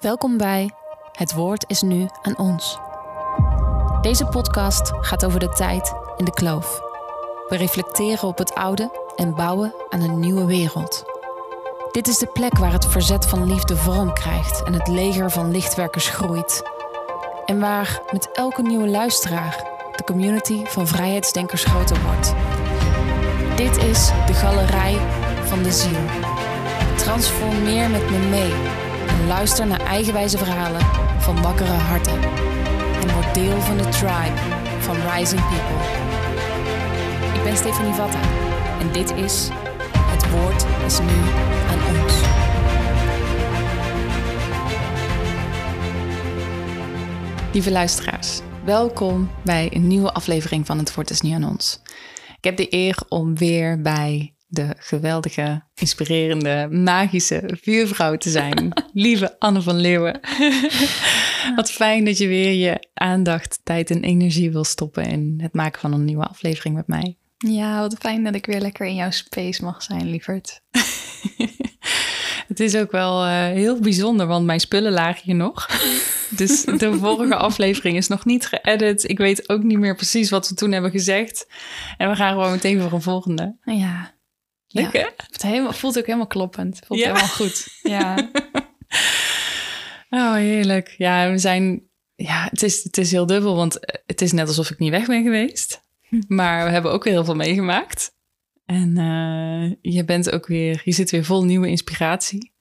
Welkom bij Het Woord is nu aan ons. Deze podcast gaat over de tijd in de kloof. We reflecteren op het oude en bouwen aan een nieuwe wereld. Dit is de plek waar het verzet van liefde vorm krijgt en het leger van lichtwerkers groeit. En waar met elke nieuwe luisteraar de community van vrijheidsdenkers groter wordt. Dit is de galerij van de ziel. Transformeer met me mee luister naar eigenwijze verhalen van wakkere harten. En word deel van de tribe van Rising People. Ik ben Stefanie Vatta en dit is Het Woord is nu aan ons. Lieve luisteraars, welkom bij een nieuwe aflevering van Het Woord is nu aan ons. Ik heb de eer om weer bij de geweldige, inspirerende, magische vuurvrouw te zijn. Lieve Anne van Leeuwen. Wat fijn dat je weer je aandacht, tijd en energie wil stoppen in het maken van een nieuwe aflevering met mij. Ja, wat fijn dat ik weer lekker in jouw space mag zijn, lieverd. Het is ook wel uh, heel bijzonder, want mijn spullen lagen hier nog. Dus de vorige aflevering is nog niet geëdit. Ik weet ook niet meer precies wat we toen hebben gezegd. En we gaan gewoon meteen voor een volgende. Ja. Ja. Het helemaal, voelt ook helemaal kloppend. Voelt Ja. helemaal goed. Ja. Oh, heerlijk. Ja, we zijn... Ja, het is, het is heel dubbel, want het is net alsof ik niet weg ben geweest. Maar we hebben ook weer heel veel meegemaakt. En eh, je bent ook weer... Je zit weer vol nieuwe inspiratie.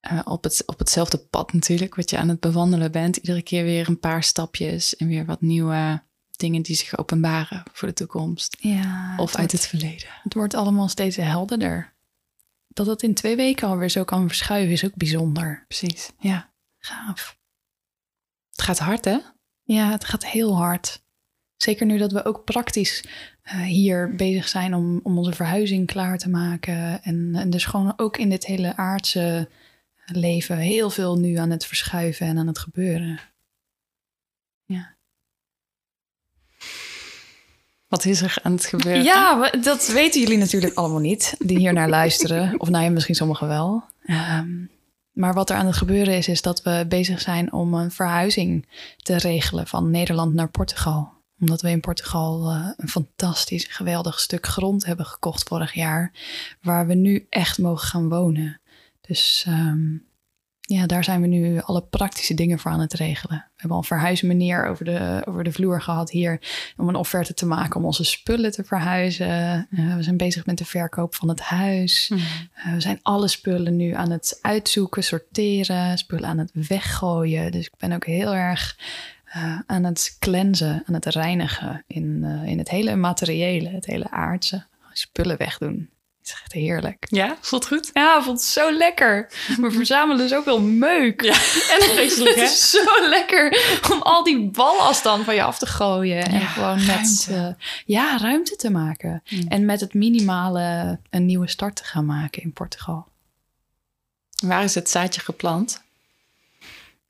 Eh, op, het, op hetzelfde pad natuurlijk, wat je aan het bewandelen bent. Iedere keer weer een paar stapjes en weer wat nieuwe dingen die zich openbaren voor de toekomst. ja Of het uit wordt, het verleden. het wordt allemaal steeds helderder. Dat het in twee weken alweer zo kan verschuiven is ook bijzonder. Precies, ja. Gaaf. Het gaat hard, hè? Ja, het gaat heel hard. Zeker nu dat we ook praktisch eh, hier bezig zijn om, om onze verhuizing klaar te maken. En, en dus gewoon ook in dit hele aardse leven heel veel nu aan het verschuiven en aan het gebeuren. Ja, Wat is er aan het gebeuren? ja dat weten jullie natuurlijk allemaal niet, die hier naar luisteren. Of nou ja, misschien sommigen wel. Ehm, maar wat er aan het gebeuren is, is dat we bezig zijn om een verhuizing te regelen van Nederland naar Portugal. Omdat we in Portugal eh, een fantastisch, geweldig stuk grond hebben gekocht vorig jaar, waar we nu echt mogen gaan wonen. Dus ehm, ja, daar zijn we nu alle praktische dingen voor aan het regelen. We hebben al een verhuismeneer over de, over de vloer gehad hier om een offerte te maken om onze spullen te verhuizen. Eh, we zijn bezig met de verkoop van het huis. Hmm. Uh, we zijn alle spullen nu aan het uitzoeken, sorteren, spullen aan het weggooien. Dus ik ben ook heel erg uh, aan het cleansen, aan het reinigen in, in het hele materiële, het hele aardse. Spullen wegdoen. Het is echt heerlijk. Ja, voelt goed? Ja, voelt zo lekker. We verzamelen zoveel meuk. Ja, En vreselijk, het is zo lekker om al die ballast dan van je af te gooien. En gewoon met ruimte. eh, ja, ruimte te maken. Mm. En met het minimale een nieuwe start te gaan maken in Portugal. Waar is het zaadje geplant?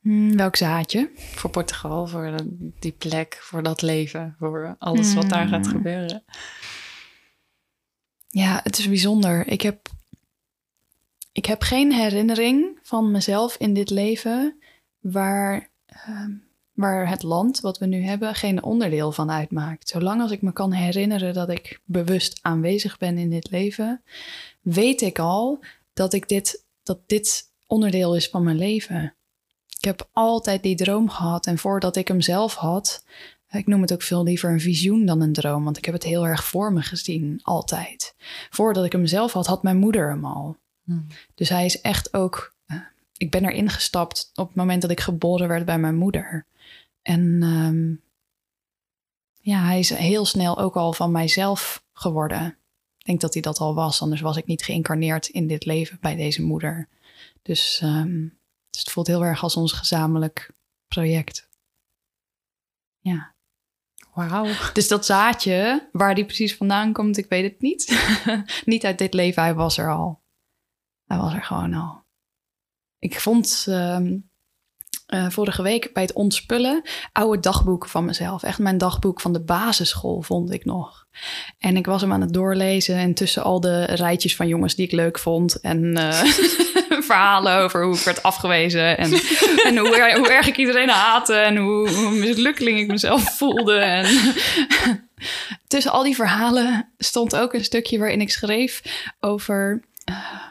Hmm, welk zaadje? Voor Portugal, voor die plek, voor dat leven, voor alles wat daar gaat Hmm. gebeuren. Ja, het is bijzonder. Ik heb, ik heb geen herinnering van mezelf in dit leven waar, ehm, waar het land wat we nu hebben geen onderdeel van uitmaakt. Zolang als ik me kan herinneren dat ik bewust aanwezig ben in dit leven, weet ik al dat, ik dit, dat dit onderdeel is van mijn leven. Ik heb altijd die droom gehad en voordat ik hem zelf had, ik noem het ook veel liever een visioen dan een droom, want ik heb het heel erg voor me gezien, altijd. Voordat ik hem zelf had, had mijn moeder hem al. Hmm. Dus hij is echt ook. eh, ik ben erin gestapt op het moment dat ik geboren werd bij mijn moeder. En ehm, ja, hij is heel snel ook al van mijzelf geworden. Ik denk dat hij dat al was, anders was ik niet geïncarneerd in dit leven bij deze moeder. Dus, ehm, dus het voelt heel erg als ons gezamenlijk project. Ja. Wauw. Dus dat zaadje, waar die precies vandaan komt, ik weet het niet. niet uit dit leven, hij was er al. Hij was er gewoon al. Ik vond ehm, eh, vorige week bij het ontspullen oude dagboeken van mezelf. Echt mijn dagboek van de basisschool vond ik nog. En ik was hem aan het doorlezen en tussen al de rijtjes van jongens die ik leuk vond en eh, verhalen over hoe ik werd afgewezen. En, en hoe, hoe erg ik iedereen haatte. En hoe, hoe mislukkeling ik mezelf voelde. En tussen al die verhalen stond ook een stukje waarin ik schreef over, uh,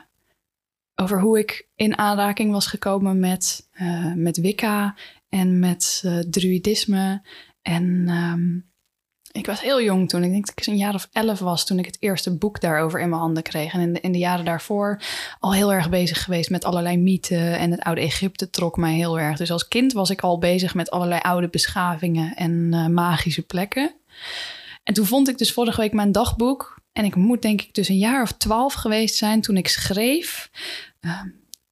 over hoe ik in aanraking was gekomen met, uh, met Wicca en met uh, druidisme. En um, ik was heel jong toen. Ik denk dat ik een jaar of elf was toen ik het eerste boek daarover in mijn handen kreeg. En in de, jaren daarvoor al heel erg bezig geweest met allerlei mythen. En het oude Egypte trok mij heel erg. Dus als kind was ik al bezig met allerlei oude beschavingen en uh, magische plekken. En toen vond ik dus vorige week mijn dagboek. En ik moet denk ik dus een jaar of twaalf geweest zijn toen ik schreef uh,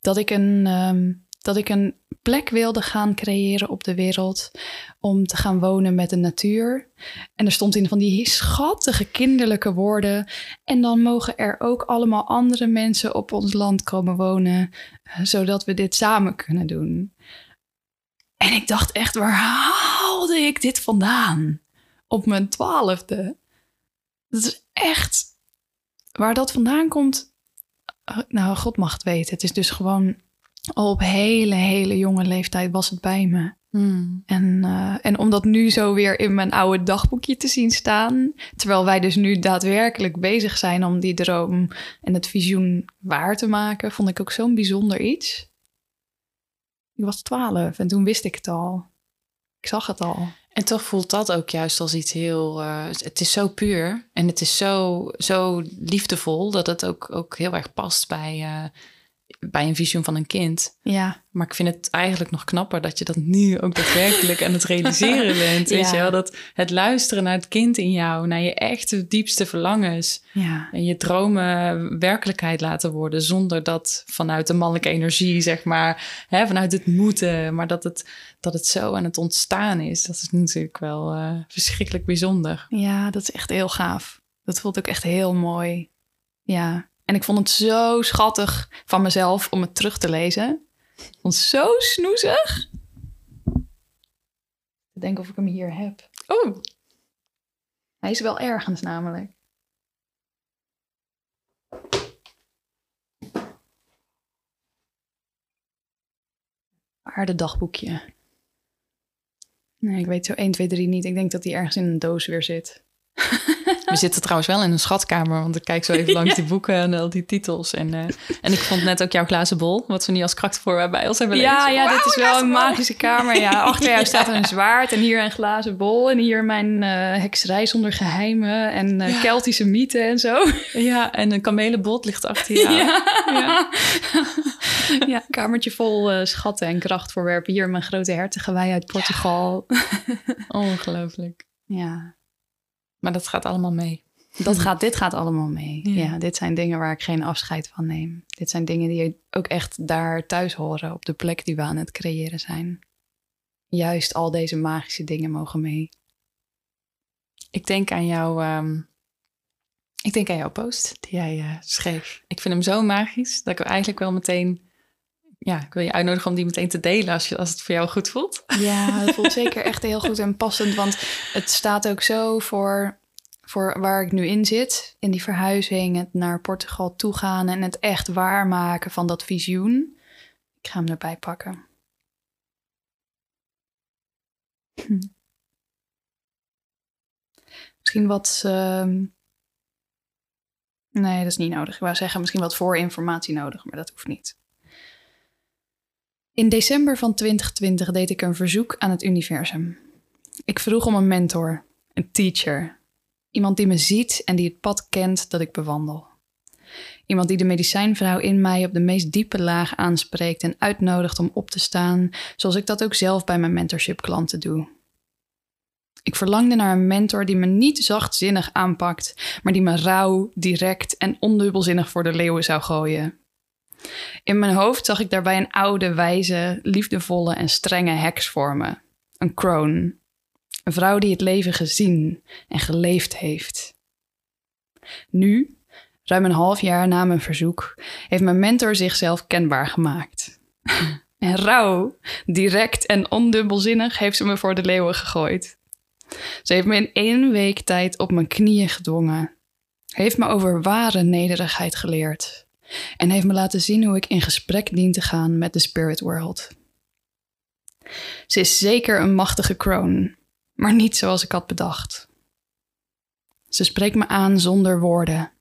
dat ik een. Um, dat ik een plek wilde gaan creëren op de wereld om te gaan wonen met de natuur. En er stond in van die schattige kinderlijke woorden. En dan mogen er ook allemaal andere mensen op ons land komen wonen, eh, zodat we dit samen kunnen doen. En ik dacht echt, waar haalde ik dit vandaan? Op mijn twaalfde. Dat is echt waar dat vandaan komt. Eh, nou, God mag het weten. Het is dus gewoon op hele, hele jonge leeftijd was het bij me. En, uh, en om dat nu zo weer in mijn oude dagboekje te zien staan, terwijl wij dus nu daadwerkelijk bezig zijn om die droom en het visioen waar te maken, vond ik ook zo'n bijzonder iets. Ik was twaalf en toen wist ik het al. Ik zag het al. En toch voelt dat ook juist als iets heel. Uh, het is zo puur en het is zo, zo liefdevol dat het ook, ook heel erg past bij. Uh, bij een visioen van een kind. Ja. Maar ik vind het eigenlijk nog knapper dat je dat nu ook daadwerkelijk aan het realiseren bent. Weet je wel? Dat het luisteren naar het kind in jou, naar je echte diepste verlangens. Ja. En je dromen werkelijkheid laten worden. Zonder dat vanuit de mannelijke energie, zeg maar, hè, vanuit het moeten. Maar dat het, dat het zo aan het ontstaan is. Dat is natuurlijk wel uh, verschrikkelijk bijzonder. Ja, dat is echt heel gaaf. Dat voelt ook echt heel mooi. Ja, en ik vond het zo schattig van mezelf om het terug te lezen. Ik vond het zo snoezig. Ik denk of ik hem hier heb. Oh. Hij is wel ergens namelijk. Aardedagboekje. Nee, ik weet zo 1, 2, 3 niet. Ik denk dat hij ergens in een doos weer zit. We zitten trouwens wel in een schatkamer, want ik kijk zo even langs die boeken en al die titels. En, uh, en ik vond net ook jouw glazen bol, wat we niet als krachtvoorwerp bij ons hebben Ja, ja, wow, dit is wel een magische kamer. Ja, achter jou staat een zwaard en hier een glazen bol en hier mijn uh, hekserij zonder geheimen en uh, ja. Keltische mythen en zo. Ja, en een kamelenbot ligt achter jou. Ja, ja. ja kamertje vol schatten en krachtvoorwerpen. Hier mijn grote hertogewei uit Portugal. Ongelooflijk. Ja. Maar dat gaat allemaal mee. Dat gaat, dit gaat allemaal mee. Ja. ja. dit zijn dingen waar ik geen afscheid van neem. Dit zijn dingen die ook echt daar thuis horen, op de plek die we aan het creëren zijn. Juist al deze magische dingen mogen mee. Ik denk aan jouw, um, ik denk aan jouw post die jij uh, schreef. Ik vind hem zo magisch dat ik eigenlijk wel meteen ja, ik wil je uitnodigen om die meteen te delen als, je, als het voor jou goed voelt. Ja, het voelt zeker echt heel goed en passend. Want het staat ook zo voor, voor waar ik nu in zit. In die verhuizing, het naar Portugal toe gaan en het echt waarmaken van dat visioen. Ik ga hem erbij pakken. Hm. Misschien wat. Uh... Nee, dat is niet nodig. Ik wou zeggen, misschien wat voorinformatie nodig, maar dat hoeft niet. In december van 2020 deed ik een verzoek aan het universum. Ik vroeg om een mentor, een teacher. Iemand die me ziet en die het pad kent dat ik bewandel. Iemand die de medicijnvrouw in mij op de meest diepe laag aanspreekt en uitnodigt om op te staan, zoals ik dat ook zelf bij mijn mentorship klanten doe. Ik verlangde naar een mentor die me niet zachtzinnig aanpakt, maar die me rauw, direct en ondubbelzinnig voor de leeuwen zou gooien. In mijn hoofd zag ik daarbij een oude, wijze, liefdevolle en strenge heks vormen. Een crone. Een vrouw die het leven gezien en geleefd heeft. Nu, ruim een half jaar na mijn verzoek, heeft mijn mentor zichzelf kenbaar gemaakt. En rauw, direct en ondubbelzinnig heeft ze me voor de leeuwen gegooid. Ze heeft me in één week tijd op mijn knieën gedwongen. Heeft me over ware nederigheid geleerd en heeft me laten zien hoe ik in gesprek dien te gaan met de spirit world. Ze is zeker een machtige crone, maar niet zoals ik had bedacht. Ze spreekt me aan zonder woorden.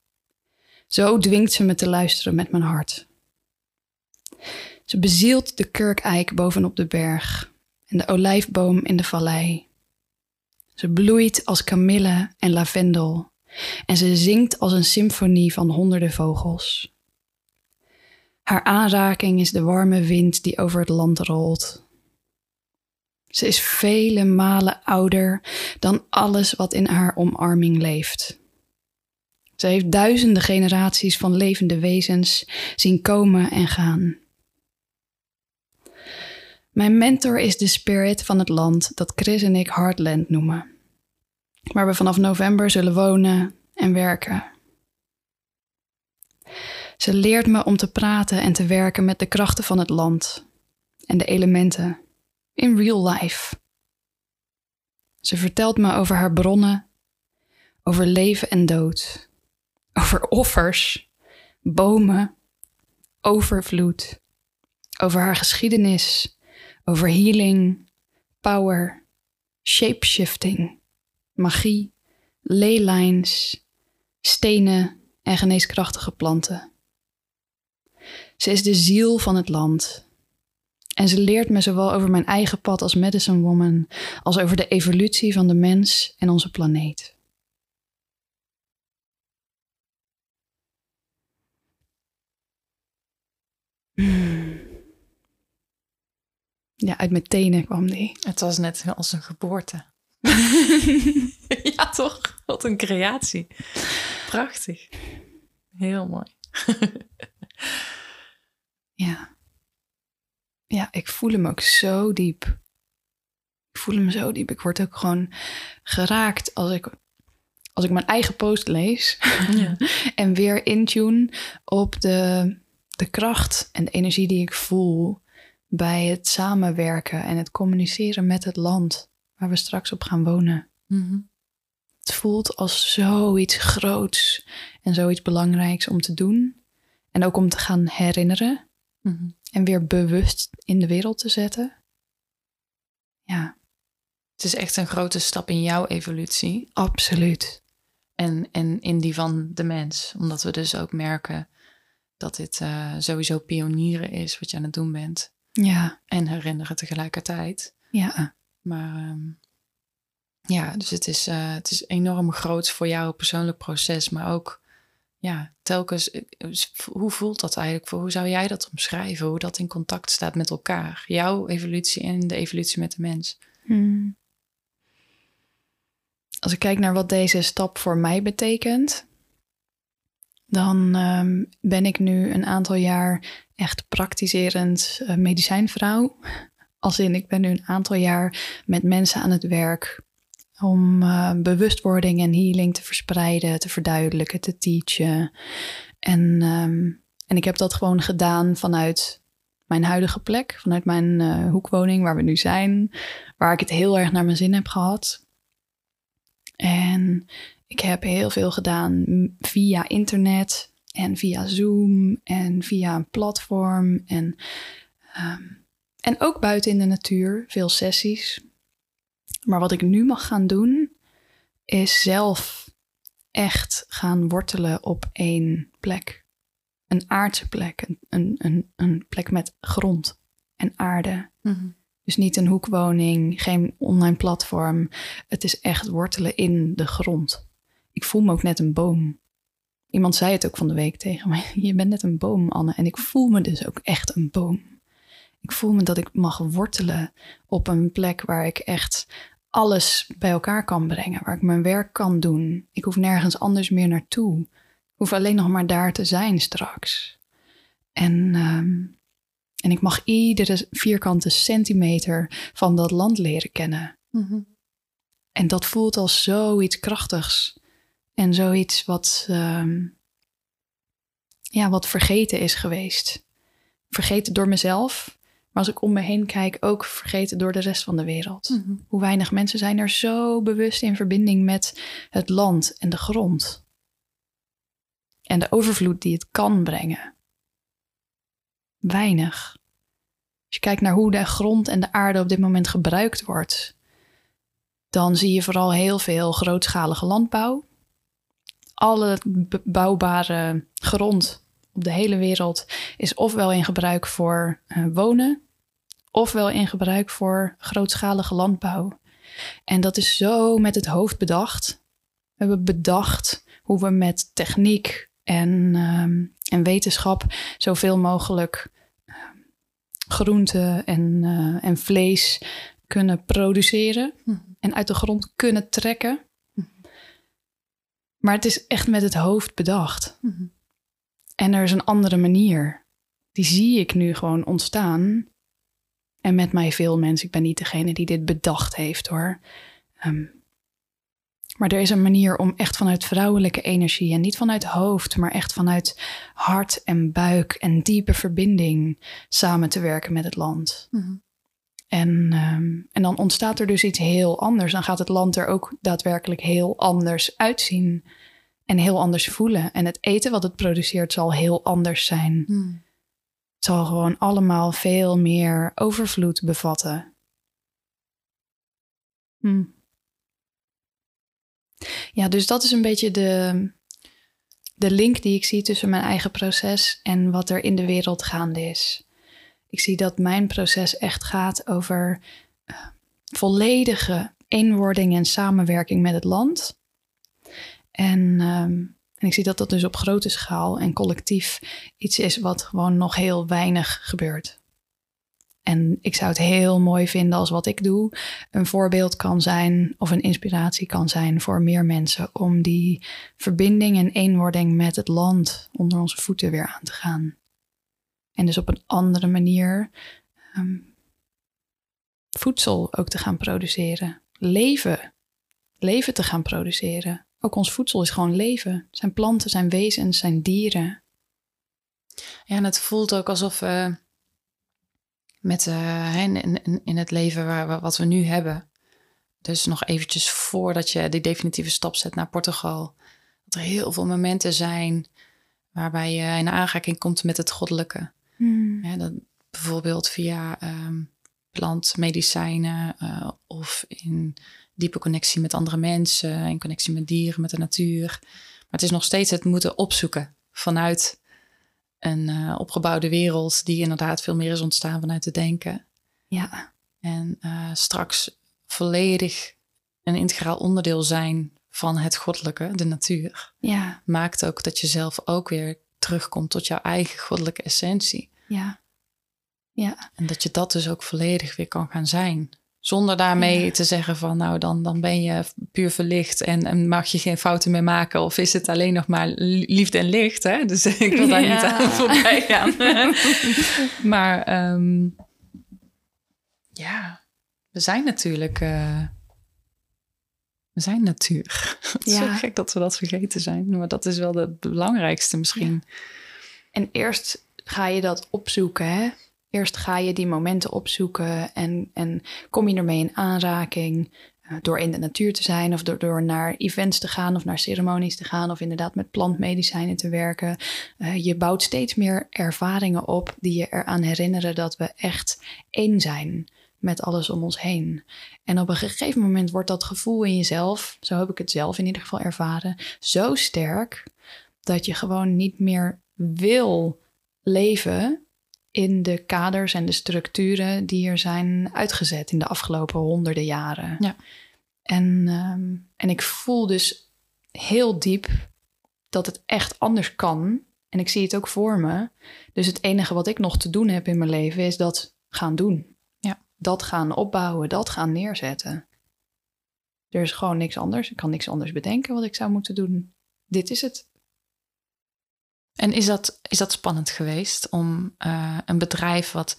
Zo dwingt ze me te luisteren met mijn hart. Ze bezielt de kurkeik bovenop de berg en de olijfboom in de vallei. Ze bloeit als kamille en lavendel en ze zingt als een symfonie van honderden vogels. Haar aanraking is de warme wind die over het land rolt. Ze is vele malen ouder dan alles wat in haar omarming leeft. Ze heeft duizenden generaties van levende wezens zien komen en gaan. Mijn mentor is de spirit van het land dat Chris en ik Heartland noemen, waar we vanaf november zullen wonen en werken. Ze leert me om te praten en te werken met de krachten van het land en de elementen in real life. Ze vertelt me over haar bronnen, over leven en dood, over offers, bomen, overvloed, over haar geschiedenis, over healing, power, shapeshifting, magie, leylines, stenen en geneeskrachtige planten. Ze is de ziel van het land. En ze leert me zowel over mijn eigen pad als medicine woman, als over de evolutie van de mens en onze planeet. Hmm. Ja, uit mijn tenen kwam die. Het was net als een geboorte. ja, toch? Wat een creatie. Prachtig. Heel mooi. ja. Ja, ik voel hem ook zo diep. Ik voel hem zo diep. Ik word ook gewoon geraakt als ik, als ik mijn eigen post lees. Ja. en weer intune op de, de kracht en de energie die ik voel bij het samenwerken en het communiceren met het land waar we straks op gaan wonen. Mhm. Het voelt als zoiets groots en zoiets belangrijks om te doen. En ook om te gaan herinneren Mhm. en weer bewust in de wereld te zetten. Ja, Het is echt een grote stap in jouw evolutie absoluut. en, en in die van de mens. Omdat we dus ook merken dat dit eh, sowieso pionieren is wat je aan het doen bent. Ja, En herinneren tegelijkertijd. ja, Maar ehm, ja, dus het is, eh, het is enorm groot voor jouw persoonlijk proces. Maar ook, ja, telkens, eh, hoe voelt dat eigenlijk? Voor, hoe zou jij dat omschrijven? Hoe dat in contact staat met elkaar? Jouw evolutie en de evolutie met de mens. Hmm. Als ik kijk naar wat deze stap voor mij betekent, dan ehm, ben ik nu een aantal jaar echt praktiserend eh, medicijnvrouw. Als in, ik ben nu een aantal jaar met mensen aan het werk om eh, bewustwording en healing te verspreiden, te verduidelijken, te teachen. En, ehm, en ik heb dat gewoon gedaan vanuit mijn huidige plek, vanuit mijn eh, hoekwoning waar we nu zijn, waar ik het heel erg naar mijn zin heb gehad. En ik heb heel veel gedaan via internet en via Zoom en via een platform en, ehm, en ook buiten in de natuur, veel sessies. Maar wat ik nu mag gaan doen, is zelf echt gaan wortelen op één plek. Een aardse plek, een, een, een, een plek met grond en aarde. Dus niet een hoekwoning, geen online platform. Het is echt wortelen in de grond. Ik voel me ook net een boom. Iemand zei het ook van de week tegen mij. Je bent net een boom, Anne. En ik voel me dus ook echt een boom. Ik voel me dat ik mag wortelen op een plek waar ik echt alles bij elkaar kan brengen. Waar ik mijn werk kan doen. Ik hoef nergens anders meer naartoe. Ik hoef alleen nog maar daar te zijn straks. En, ehm, en ik mag iedere vierkante centimeter van dat land leren kennen. Mhm. En dat voelt als zoiets krachtigs. En zoiets wat, ehm, ja, wat vergeten is geweest. Vergeten door mezelf. Maar als ik om me heen kijk, ook vergeten door de rest van de wereld. Mhm. Hoe weinig mensen zijn er zo bewust in verbinding met het land en de grond. En de overvloed die het kan brengen. Weinig. Als je kijkt naar hoe de grond en de aarde op dit moment gebruikt wordt, dan zie je vooral heel veel grootschalige landbouw. Alle bouwbare grond op de hele wereld is ofwel in gebruik voor uh, wonen, ofwel in gebruik voor grootschalige landbouw. En dat is zo met het hoofd bedacht. We hebben bedacht hoe we met techniek en, um, en wetenschap zoveel mogelijk uh, groente en, uh, en vlees kunnen produceren hm. en uit de grond kunnen trekken. Hm. Maar het is echt met het hoofd bedacht. Hm. En er is een andere manier. Die zie ik nu gewoon ontstaan. En met mij veel mensen. Ik ben niet degene die dit bedacht heeft hoor. Um, maar er is een manier om echt vanuit vrouwelijke energie en niet vanuit hoofd, maar echt vanuit hart en buik en diepe verbinding samen te werken met het land. Mm -hmm. En, um, en dan ontstaat er dus iets heel anders. Dan gaat het land er ook daadwerkelijk heel anders uitzien en heel anders voelen. En het eten wat het produceert zal heel anders zijn. Mm. Zal gewoon allemaal veel meer overvloed bevatten. Hmm. Ja, dus dat is een beetje de, de link die ik zie tussen mijn eigen proces en wat er in de wereld gaande is. Ik zie dat mijn proces echt gaat over uh, volledige eenwording en samenwerking met het land. En, um, en ik zie dat dat dus op grote schaal en collectief iets is wat gewoon nog heel weinig gebeurt. En ik zou het heel mooi vinden als wat ik doe een voorbeeld kan zijn of een inspiratie kan zijn voor meer mensen om die verbinding en eenwording met het land onder onze voeten weer aan te gaan. En dus op een andere manier um, voedsel ook te gaan produceren. Leven. Leven te gaan produceren. Ook ons voedsel is gewoon leven. Zijn planten, zijn wezens, zijn dieren. Ja, en het voelt ook alsof we met, uh, in, in, in, het leven waar, wat we nu hebben. Dus nog eventjes voordat je die definitieve stap zet naar Portugal. Dat er heel veel momenten zijn waarbij je in aanraking komt met het goddelijke. Hmm. Ja, dat, bijvoorbeeld via um, plantmedicijnen uh, of in diepe connectie met andere mensen, in connectie met dieren, met de natuur. Maar het is nog steeds het moeten opzoeken vanuit een uh, opgebouwde wereld die inderdaad veel meer is ontstaan vanuit het denken. Ja. En uh, straks volledig een integraal onderdeel zijn van het goddelijke, de natuur. Ja. Maakt ook dat je zelf ook weer terugkomt tot jouw eigen goddelijke essentie. Ja. Ja. En dat je dat dus ook volledig weer kan gaan zijn. Zonder daarmee te zeggen van nou dan, dan ben je puur verlicht en, en, mag je geen fouten meer maken. Of is het alleen nog maar liefde en licht. Hè? Dus ik wil daar niet aan voorbij gaan. maar um, ja, we zijn natuurlijk... Uh, we zijn natuur. Het is ja. zo gek dat we dat vergeten zijn. Maar dat is wel het belangrijkste misschien. En eerst ga je dat opzoeken, hè? Eerst ga je die momenten opzoeken en, en kom je ermee in aanraking uh, door in de natuur te zijn of door, door naar events te gaan of naar ceremonies te gaan of inderdaad met plantmedicijnen te werken. Uh, je bouwt steeds meer ervaringen op die je eraan herinneren dat we echt één zijn met alles om ons heen. En op een gegeven moment wordt dat gevoel in jezelf, zo heb ik het zelf in ieder geval ervaren, zo sterk dat je gewoon niet meer wil leven in de kaders en de structuren die er zijn uitgezet in de afgelopen honderden jaren. Ja. En, um, en ik voel dus heel diep dat het echt anders kan. En ik zie het ook voor me. Dus het enige wat ik nog te doen heb in mijn leven is dat gaan doen. Ja. Dat gaan opbouwen, dat gaan neerzetten. Er is gewoon niks anders. Ik kan niks anders bedenken wat ik zou moeten doen. Dit is het. En is dat, is dat spannend geweest om uh, een bedrijf wat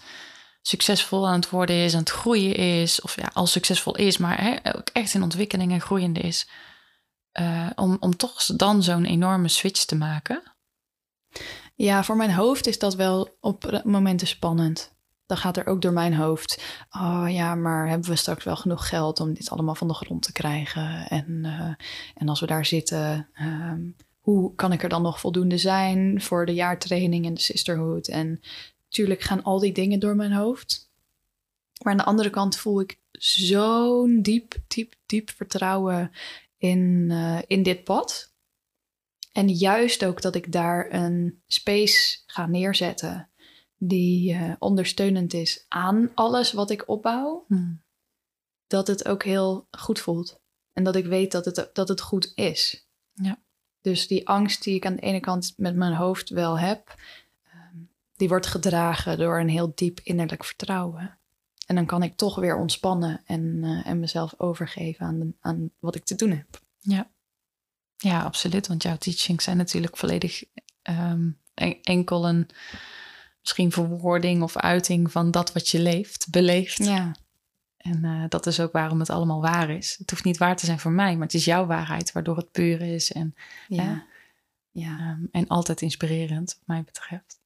succesvol aan het worden is, aan het groeien is, of ja, al succesvol is, maar hè, ook echt in ontwikkeling en groeiende is, uh, om, om toch dan zo'n enorme switch te maken? Ja, voor mijn hoofd is dat wel op momenten spannend. Dan gaat er ook door mijn hoofd. Oh ja, maar hebben we straks wel genoeg geld om dit allemaal van de grond te krijgen? En, uh, en als we daar zitten, um, hoe kan ik er dan nog voldoende zijn voor de jaartraining en de sisterhood? En tuurlijk gaan al die dingen door mijn hoofd. Maar aan de andere kant voel ik zo'n diep, diep, diep vertrouwen in, eh, in dit pad. En juist ook dat ik daar een space ga neerzetten die uh, ondersteunend is aan alles wat ik opbouw, Hmm. dat het ook heel goed voelt. En dat ik weet dat het, dat het goed is. Ja. Dus die angst die ik aan de ene kant met mijn hoofd wel heb, ehm, die wordt gedragen door een heel diep innerlijk vertrouwen. En dan kan ik toch weer ontspannen en, eh, en mezelf overgeven aan, de- aan wat ik te doen heb. Ja. ja, absoluut. Want jouw teachings zijn natuurlijk volledig ehm, en- enkel een misschien verwoording of uiting van dat wat je leeft, beleeft. Ja, En eh, dat is ook waarom het allemaal waar is. Het hoeft niet waar te zijn voor mij, maar het is jouw waarheid, waardoor het puur is en, ja, ja. ehm, en altijd inspirerend, wat mij betreft.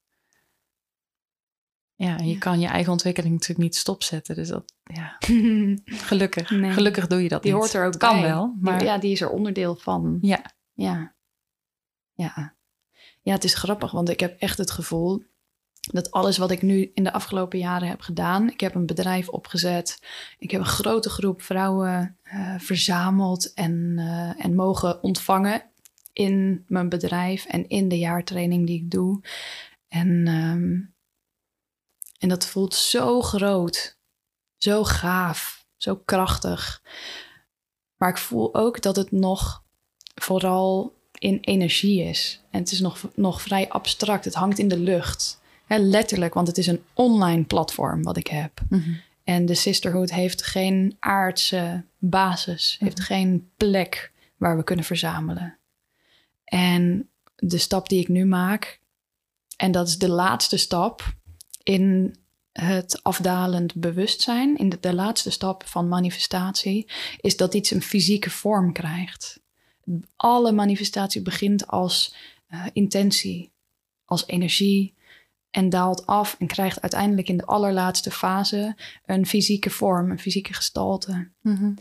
Ja, en je Ja. kan je eigen ontwikkeling natuurlijk niet stopzetten. Dus dat, ja, gelukkig. Nee. Gelukkig doe je dat Die niet. hoort er ook Het kan bij. wel, Die- maar ja, die is er onderdeel van. ja. Ja. Ja. Ja, het is grappig, want ik heb echt het gevoel dat alles wat ik nu in de afgelopen jaren heb gedaan, ik heb een bedrijf opgezet, ik heb een grote groep vrouwen eh, verzameld en, eh, en mogen ontvangen in mijn bedrijf en in de jaartraining die ik doe. En, ehm, en dat voelt zo groot, zo gaaf, zo krachtig. Maar ik voel ook dat het nog vooral in energie is. En het is nog, nog vrij abstract. Het hangt in de lucht. Hè, letterlijk, want het is een online platform wat ik heb. Mhm. En de Sisterhood heeft geen aardse basis, heeft geen plek waar we kunnen verzamelen. En de stap die ik nu maak, en dat is de laatste stap in het afdalend bewustzijn, in de, de laatste stap van manifestatie, is dat iets een fysieke vorm krijgt. Alle manifestatie begint als eh, intentie, als energie en daalt af en krijgt uiteindelijk in de allerlaatste fase een fysieke vorm, een fysieke gestalte. Mhm.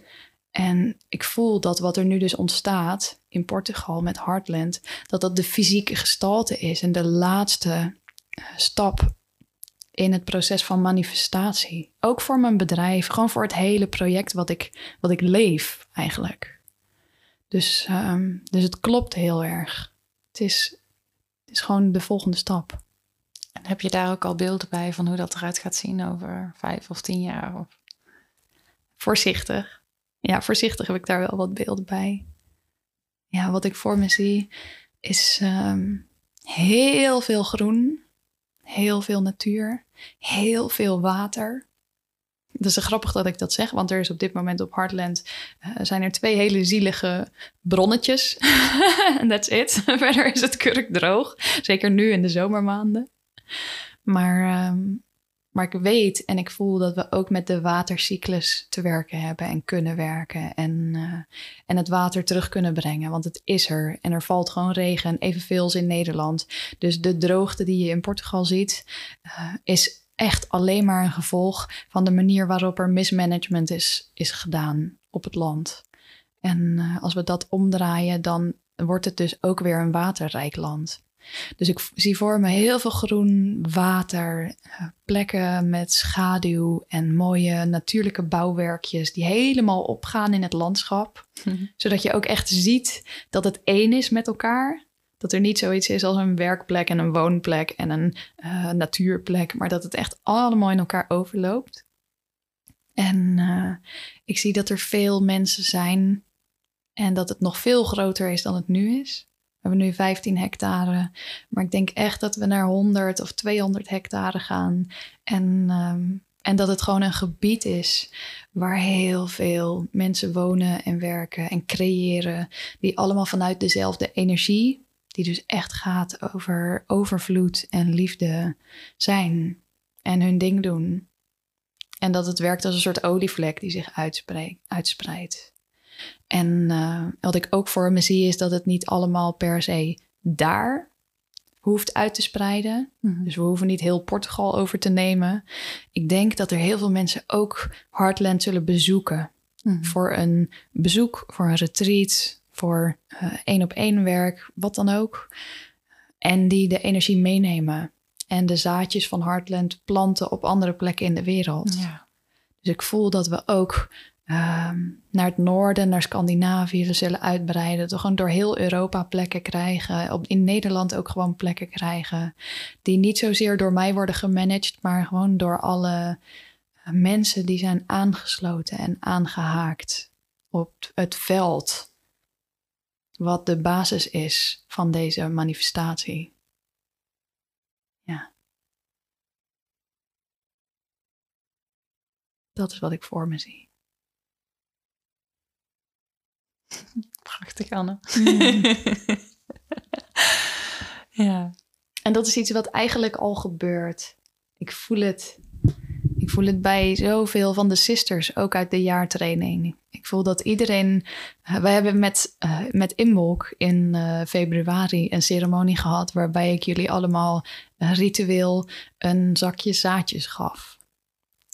En ik voel dat wat er nu dus ontstaat in Portugal met Heartland, dat dat de fysieke gestalte is en de laatste eh, stap in het proces van manifestatie. Ook voor mijn bedrijf, gewoon voor het hele project wat ik, wat ik leef eigenlijk. Dus, ehm, dus het klopt heel erg. Het is, het is gewoon de volgende stap. Heb je daar ook al beelden bij van hoe dat eruit gaat zien over vijf of tien jaar? Of... Voorzichtig. Ja, voorzichtig heb ik daar wel wat beelden bij. Ja, wat ik voor me zie is ehm, heel veel groen, heel veel natuur, heel veel water. Het is grappig dat ik dat zeg, want er is op dit moment op Heartland eh, zijn er twee hele zielige bronnetjes. That's it. Verder is het kurkdroog. Zeker nu in de zomermaanden. Maar, ehm, maar ik weet en ik voel dat we ook met de watercyclus te werken hebben en kunnen werken. En, eh, en het water terug kunnen brengen, want het is er. En er valt gewoon regen, evenveel als in Nederland. Dus de droogte die je in Portugal ziet, eh, is echt alleen maar een gevolg van de manier waarop er mismanagement is, is gedaan op het land. En eh, als we dat omdraaien, dan wordt het dus ook weer een waterrijk land. Dus ik zie voor me heel veel groen, water, eh, plekken met schaduw en mooie natuurlijke bouwwerkjes die helemaal opgaan in het landschap. Mhm. Zodat je ook echt ziet dat het één is met elkaar. Dat er niet zoiets is als een werkplek en een woonplek en een eh, natuurplek, maar dat het echt allemaal in elkaar overloopt. En eh, ik zie dat er veel mensen zijn en dat het nog veel groter is dan het nu is. We hebben nu 15 hectare, maar ik denk echt dat we naar 100 of 200 hectare gaan. En, ehm, en dat het gewoon een gebied is waar heel veel mensen wonen en werken en creëren, die allemaal vanuit dezelfde energie, die dus echt gaat over overvloed en liefde zijn en hun ding doen. En dat het werkt als een soort olievlek die zich uitspre- uitspreidt. En eh, wat ik ook voor me zie is dat het niet allemaal per se daar hoeft uit te spreiden. Mhm. Dus we hoeven niet heel Portugal over te nemen. Ik denk dat er heel veel mensen ook Heartland zullen bezoeken. Mhm. Voor een bezoek, voor een retreat, voor eh, één op één werk, wat dan ook. En die de energie meenemen. en de zaadjes van Heartland planten op andere plekken in de wereld. Ja. Dus ik voel dat we ook ehm, naar het noorden, naar Scandinavië zullen uitbreiden. We gewoon door heel Europa plekken krijgen. Op, in Nederland ook gewoon plekken krijgen. Die niet zozeer door mij worden gemanaged, maar gewoon door alle mensen die zijn aangesloten en aangehaakt op het veld. Wat de basis is van deze manifestatie. Ja. Dat is wat ik voor me zie. Prachtig, Anne. Mm. ja. En dat is iets wat eigenlijk al gebeurt. Ik voel het. Ik voel het bij zoveel van de sisters, ook uit de jaartraining. Ik voel dat iedereen. Uh, wij hebben met, uh, met Inwolk in uh, februari een ceremonie gehad. waarbij ik jullie allemaal ritueel een zakje zaadjes gaf.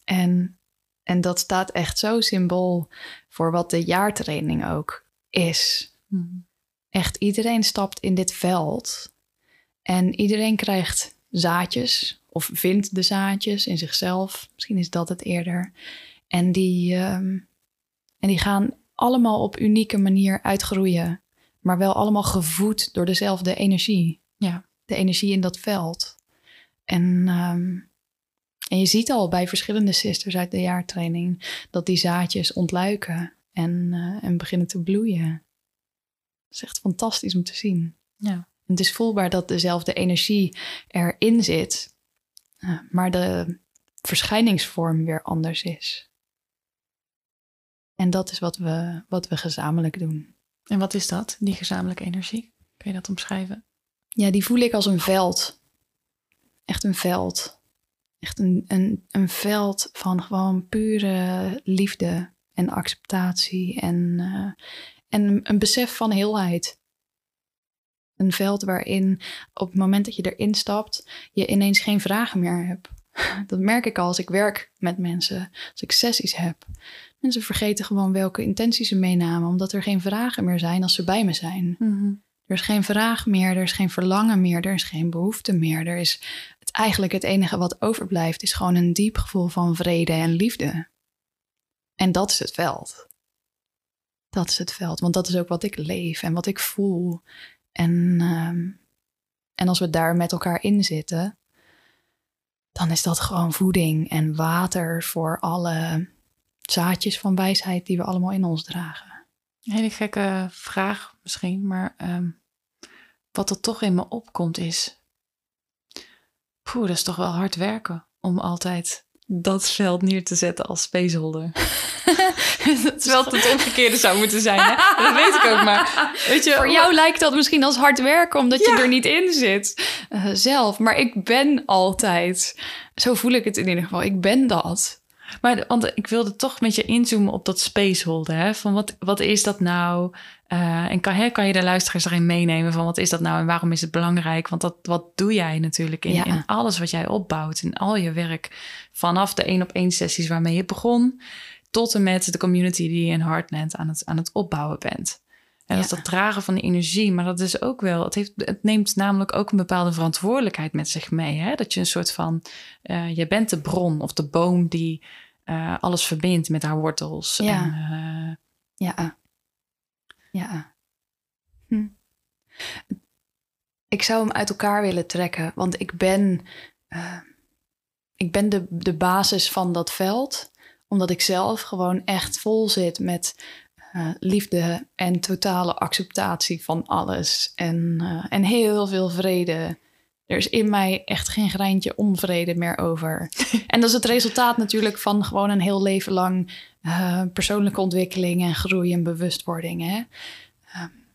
En, en dat staat echt zo symbool voor wat de jaartraining ook is. Mm. Echt iedereen stapt in dit veld. En iedereen krijgt zaadjes of vindt de zaadjes in zichzelf. Misschien is dat het eerder. En die, um, en die gaan allemaal op unieke manier uitgroeien. Maar wel allemaal gevoed door dezelfde energie. Ja. De energie in dat veld. En, um, en je ziet al bij verschillende sisters uit de jaartraining dat die zaadjes ontluiken en, uh, en beginnen te bloeien. Dat is echt fantastisch om te zien. Ja. Het is voelbaar dat dezelfde energie erin zit, uh, maar de verschijningsvorm weer anders is. En dat is wat we, wat we gezamenlijk doen. En wat is dat, die gezamenlijke energie? Kun je dat omschrijven? Ja, die voel ik als een veld. Echt een veld. Echt een, een, een veld van gewoon pure liefde en acceptatie en, uh, en een besef van heelheid. Een veld waarin op het moment dat je erin stapt, je ineens geen vragen meer hebt. Dat merk ik al als ik werk met mensen, als ik sessies heb. Mensen vergeten gewoon welke intenties ze meenamen, omdat er geen vragen meer zijn als ze bij me zijn. Mm-hmm. Er is geen vraag meer, er is geen verlangen meer, er is geen behoefte meer. Er is het, eigenlijk het enige wat overblijft, is gewoon een diep gevoel van vrede en liefde. En dat is het veld. Dat is het veld, want dat is ook wat ik leef en wat ik voel. En, um, en als we daar met elkaar in zitten, dan is dat gewoon voeding en water voor alle zaadjes van wijsheid die we allemaal in ons dragen. Een hele gekke vraag misschien, maar um, wat er toch in me opkomt is, poeh, dat is toch wel hard werken om altijd dat veld neer te zetten als spaceholder. Terwijl het het omgekeerde zou moeten zijn. Hè? Dat weet ik ook maar. Weet je, Voor jou lijkt dat misschien als hard werken omdat ja. je er niet in zit uh, zelf. Maar ik ben altijd. Zo voel ik het in ieder geval. Ik ben dat. Maar want ik wilde toch met je inzoomen op dat spaceholder. Hè? Van wat, wat is dat nou? Uh, en kan, kan je de luisteraars erin meenemen van wat is dat nou en waarom is het belangrijk? Want dat, wat doe jij natuurlijk in, ja. in alles wat jij opbouwt, in al je werk. Vanaf de één op één sessies waarmee je begon, tot en met de community die je in Heartland aan het, aan het opbouwen bent. En ja. dat is dat dragen van de energie, maar dat is ook wel, het, heeft, het neemt namelijk ook een bepaalde verantwoordelijkheid met zich mee. Hè? Dat je een soort van, uh, je bent de bron of de boom die uh, alles verbindt met haar wortels. Ja. En, ja. Ja. Hm. Ik zou hem uit elkaar willen trekken, want ik ben, uh, ik ben de, de basis van dat veld, omdat ik zelf gewoon echt vol zit met uh, liefde en totale acceptatie van alles en, uh, en heel veel vrede. Er is in mij echt geen greintje onvrede meer over. en dat is het resultaat natuurlijk van gewoon een heel leven lang uh, persoonlijke ontwikkeling en groei en bewustwording. Hè? Um,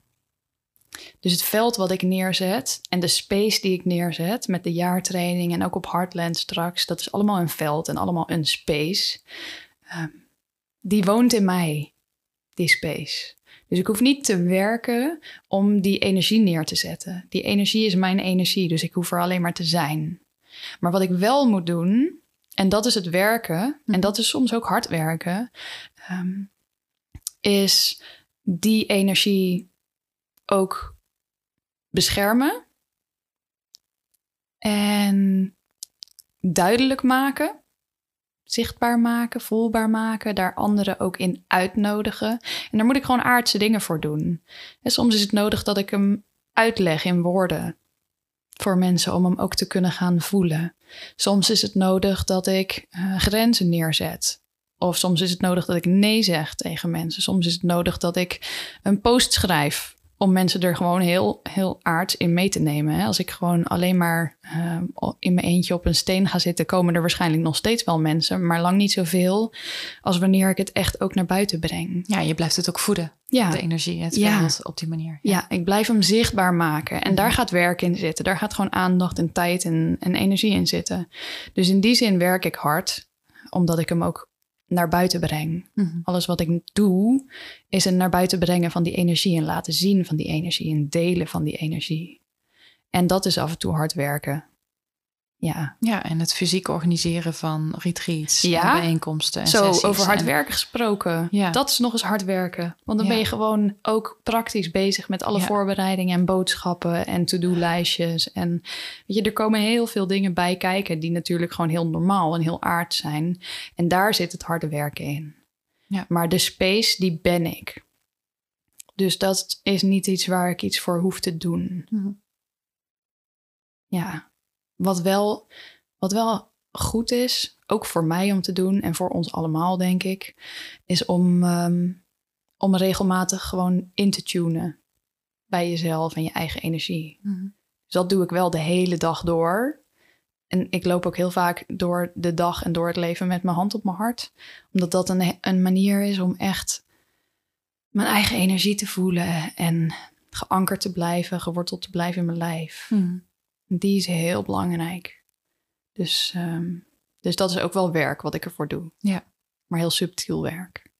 dus het veld wat ik neerzet en de space die ik neerzet met de jaartraining en ook op Heartland straks, dat is allemaal een veld en allemaal een space. Um, die woont in mij, die space. Dus ik hoef niet te werken om die energie neer te zetten. Die energie is mijn energie, dus ik hoef er alleen maar te zijn. Maar wat ik wel moet doen, en dat is het werken, en dat is soms ook hard werken, um, is die energie ook beschermen En duidelijk maken, zichtbaar maken, voelbaar maken, daar anderen ook in uitnodigen. En daar moet ik gewoon aardse dingen voor doen. En soms is het nodig dat ik hem uitleg in woorden voor mensen om hem ook te kunnen gaan voelen. Soms is het nodig dat ik uh, grenzen neerzet. Of soms is het nodig dat ik nee zeg tegen mensen. Soms is het nodig dat ik een post schrijf om mensen er gewoon heel, heel aards in mee te nemen. Als ik gewoon alleen maar uh, in mijn eentje op een steen ga zitten, komen er waarschijnlijk nog steeds wel mensen, maar lang niet zoveel als wanneer ik het echt ook naar buiten breng. Ja, je blijft het ook voeden. Ja. De energie, het Ja. op die manier. Ja, ik blijf hem zichtbaar maken. En daar Mhm. gaat werk in zitten. Daar gaat gewoon aandacht en tijd en, en energie in zitten. Dus in die zin werk ik hard, omdat ik hem ook naar buiten breng. Mhm. Alles wat ik doe, is een naar buiten brengen van die energie en laten zien van die energie en delen van die energie. En dat is af en toe hard werken. Ja, Ja, en het fysiek organiseren van retreats, Ja. en bijeenkomsten en zo sessies over hard en- werken gesproken. Ja. Dat is nog eens hard werken. Want dan Ja. ben je gewoon ook praktisch bezig met alle voorbereidingen en boodschappen en to-do-lijstjes. En weet je, er komen heel veel dingen bij kijken die natuurlijk gewoon heel normaal en heel aard zijn. En daar zit het harde werken in. Ja. Maar de space, die ben ik. Dus dat is niet iets waar ik iets voor hoef te doen. Mhm. Ja, wat wel, wat wel goed is, ook voor mij om te doen en voor ons allemaal, denk ik, is om, ehm, om regelmatig gewoon in te tunen bij jezelf en je eigen energie. Mhm. Dus dat doe ik wel de hele dag door. En ik loop ook heel vaak door de dag en door het leven met mijn hand op mijn hart. Omdat dat een, een manier is om echt mijn eigen energie te voelen en geankerd te blijven, geworteld te blijven in mijn lijf. Mhm. Die is heel belangrijk. Dus, ehm, dus dat is ook wel werk wat ik ervoor doe. Ja. Maar heel subtiel werk.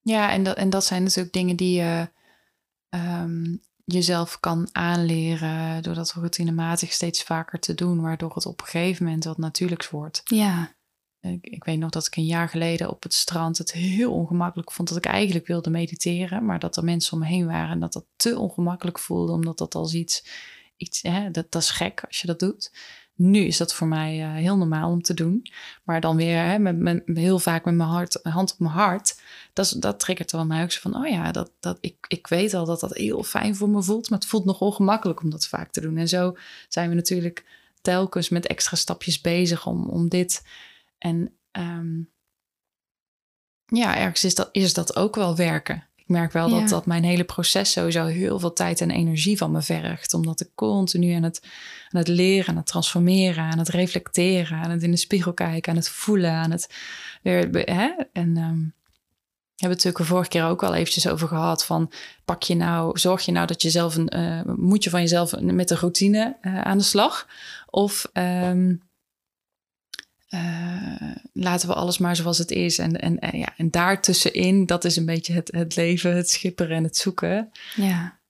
Ja, en dat, en dat zijn natuurlijk dingen die je ehm, jezelf kan aanleren door dat routinematig steeds vaker te doen, waardoor het op een gegeven moment wat natuurlijks wordt. Ja, Ik, ik weet nog dat ik een jaar geleden op het strand het heel ongemakkelijk vond dat ik eigenlijk wilde mediteren, maar dat er mensen om me heen waren en dat dat te ongemakkelijk voelde, omdat dat als iets, hè, dat, dat is gek als je dat doet. Nu is dat voor mij eh, heel normaal om te doen. Maar dan weer hè, met, met, heel vaak met mijn hart, hand op mijn hart. Dat, dat triggert wel mij ook zo van... oh ja, dat, dat, ik, ik weet al dat dat heel fijn voor me voelt... maar het voelt nog ongemakkelijk om dat vaak te doen. En zo zijn we natuurlijk telkens met extra stapjes bezig om, om dit... En ehm, ja, ergens is dat, is dat ook wel werken. Ik merk wel Ja. dat, dat mijn hele proces sowieso heel veel tijd en energie van me vergt. Omdat ik continu aan het, aan het leren, aan het transformeren, aan het reflecteren, aan het in de spiegel kijken, aan het voelen, aan het weer. Hè? En ehm, we hebben het natuurlijk de vorige keer ook al eventjes over gehad van pak je nou, zorg je nou dat je zelf een, eh, moet je van jezelf met de routine eh, aan de slag? Of ehm, eh, laten we alles maar zoals het is. En, en, en, ja, en daartussenin, dat is een beetje het, het leven, het schipperen en het zoeken. ja.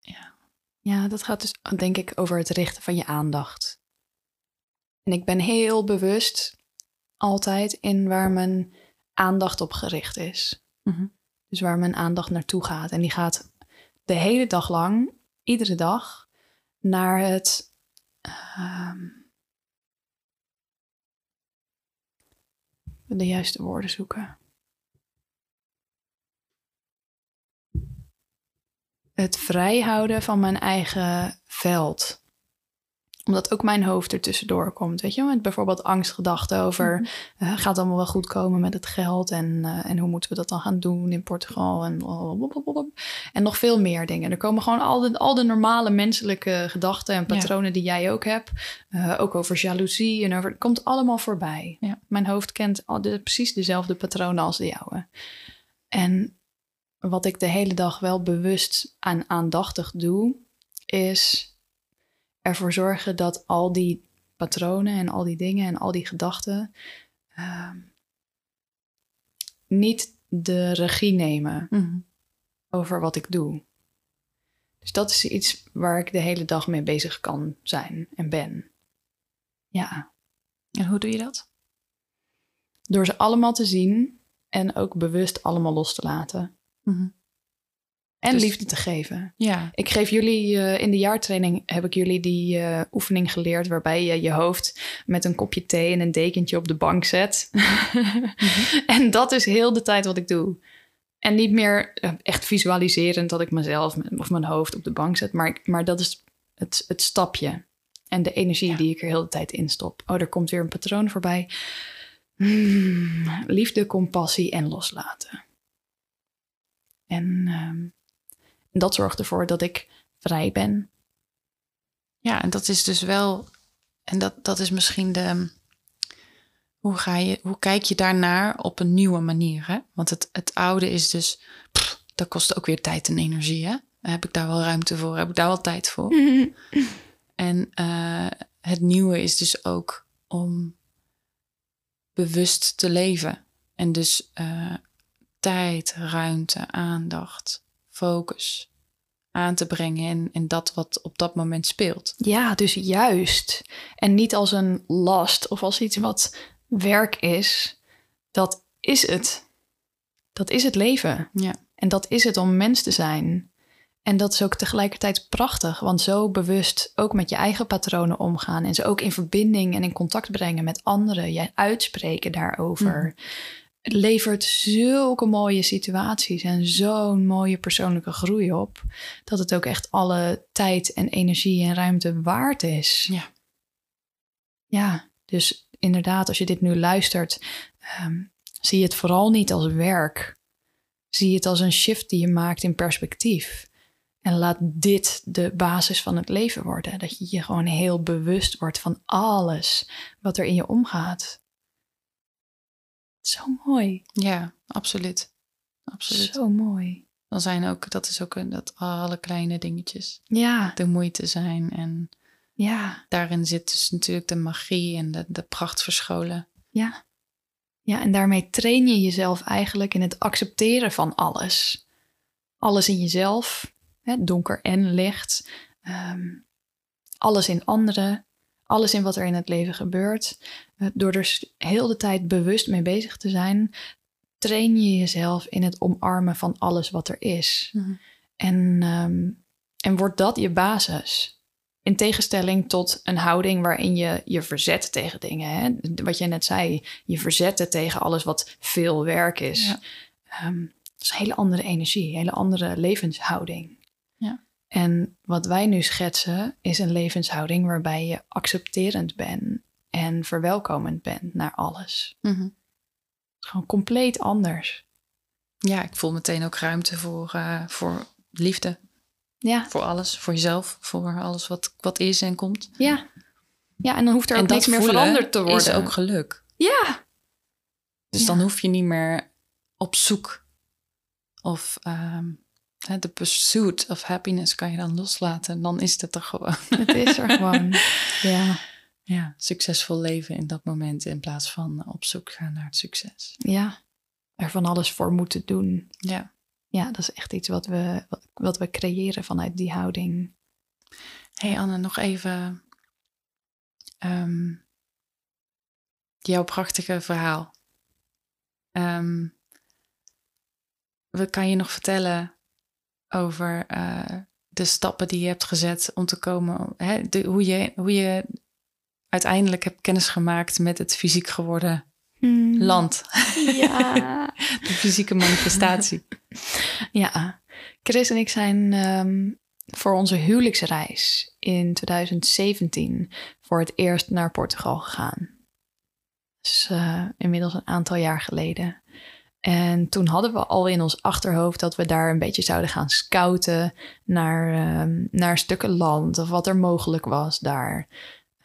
Ja. Ja, dat gaat dus denk ik over het richten van je aandacht. En ik ben heel bewust altijd in waar mijn aandacht op gericht is. Mhm. Dus waar mijn aandacht naartoe gaat. En die gaat de hele dag lang, iedere dag, naar het. ehm, de juiste woorden zoeken. Het vrijhouden van mijn eigen veld. Omdat ook mijn hoofd er tussendoor komt. Weet je, met bijvoorbeeld angstgedachten over. eh, gaat het allemaal wel goed komen met het geld? En, eh, en hoe moeten we dat dan gaan doen in Portugal? En, blablabla. en nog veel meer dingen. Er komen gewoon al de, al de normale menselijke gedachten en patronen die jij ook hebt. Eh, ook over jaloezie en over. Het komt allemaal voorbij. Ja. Mijn hoofd kent al de, precies dezelfde patronen als de jouwe. En wat ik de hele dag wel bewust aan aandachtig doe, is ervoor zorgen dat al die patronen en al die dingen en al die gedachten ehm, niet de regie nemen Mhm. over wat ik doe. Dus dat is iets waar ik de hele dag mee bezig kan zijn en ben. Ja, En hoe doe je dat? door ze allemaal te zien en ook bewust allemaal los te laten. Mhm. En Dus- liefde te geven. Ja. Ik geef jullie eh, in de jaartraining heb ik jullie die eh, oefening geleerd waarbij je je hoofd met een kopje thee en een dekentje op de bank zet. En dat is heel de tijd wat ik doe. En niet meer eh, echt visualiserend dat ik mezelf of mijn hoofd op de bank zet, maar, maar dat is het, het stapje en de energie Ja. die ik er heel de tijd in stop. Oh, er komt weer een patroon voorbij. Hmm, liefde, compassie en loslaten. En ehm, dat zorgt ervoor dat ik vrij ben. Ja, en dat is dus wel, en dat, dat is misschien de, hoe, ga je, hoe kijk je daarnaar op een nieuwe manier? Hè? Want het, het oude is dus, pff, dat kost ook weer tijd en energie. Hè? Heb ik daar wel ruimte voor? Heb ik daar wel tijd voor? En eh, het nieuwe is dus ook om bewust te leven. En dus eh, tijd, ruimte, aandacht, focus aan te brengen in, in dat wat op dat moment speelt. Ja, dus juist. En niet als een last of als iets wat werk is. Dat is het. Dat is het leven. Ja. En dat is het om mens te zijn. En dat is ook tegelijkertijd prachtig, want zo bewust ook met je eigen patronen omgaan en ze ook in verbinding en in contact brengen met anderen, jij uitspreken daarover. Het levert zulke mooie situaties en zo'n mooie persoonlijke groei op, dat het ook echt alle tijd en energie en ruimte waard is. Ja. Ja, dus inderdaad, als je dit nu luistert, ehm, zie je het vooral niet als werk. Zie het als een shift die je maakt in perspectief. En laat dit de basis van het leven worden. Dat je je gewoon heel bewust wordt van alles wat er in je omgaat. Zo mooi. Ja, absoluut. Absoluut. Zo mooi. Dan zijn ook, dat is ook een, dat alle kleine dingetjes Ja, de moeite zijn. En ja, daarin zit dus natuurlijk de magie en de, de pracht verscholen. ja. Ja, en daarmee train je jezelf eigenlijk in het accepteren van alles. Alles in jezelf, hè, donker en licht. ehm, alles in anderen. Alles in wat er in het leven gebeurt. Door er heel de tijd bewust mee bezig te zijn, train je jezelf in het omarmen van alles wat er is. En, ehm, en wordt dat je basis. In tegenstelling tot een houding waarin je je verzet tegen dingen. Hè? Wat jij net zei, je verzetten tegen alles wat veel werk is. Ja. Ehm, dat is een hele andere energie, een hele andere levenshouding. Ja. En wat wij nu schetsen is een levenshouding waarbij je accepterend bent en verwelkomend bent naar alles. Mhm. Gewoon compleet anders. Ja, ik voel meteen ook ruimte voor, eh, voor liefde. Ja, Voor alles. Voor jezelf. Voor alles wat, wat is en komt. ja. Ja, en dan hoeft er ook en niks meer veranderd te worden. is ook geluk. Ja, Dus Ja. dan hoef je niet meer op zoek. Of hè, de pursuit of happiness kan je dan loslaten. Dan is het er gewoon. het is er gewoon. Ja, Ja, succesvol leven in dat moment in plaats van op zoek gaan naar het succes. ja. Er van alles voor moeten doen. Ja. Ja, dat is echt iets wat we, wat, we creëren vanuit die houding. Hey Anne, nog even ehm, jouw prachtige verhaal. Ehm, wat kan je nog vertellen over eh, de stappen die je hebt gezet om te komen, hè, de, hoe, je, hoe je uiteindelijk hebt kennis gemaakt met het fysiek geworden land, Ja. de fysieke manifestatie. ja. Chris en ik zijn ehm, voor onze huwelijksreis in 2017 voor het eerst naar Portugal gegaan. Dus inmiddels een aantal jaar geleden. En toen hadden we al in ons achterhoofd dat we daar een beetje zouden gaan scouten naar, ehm, naar stukken land of wat er mogelijk was daar.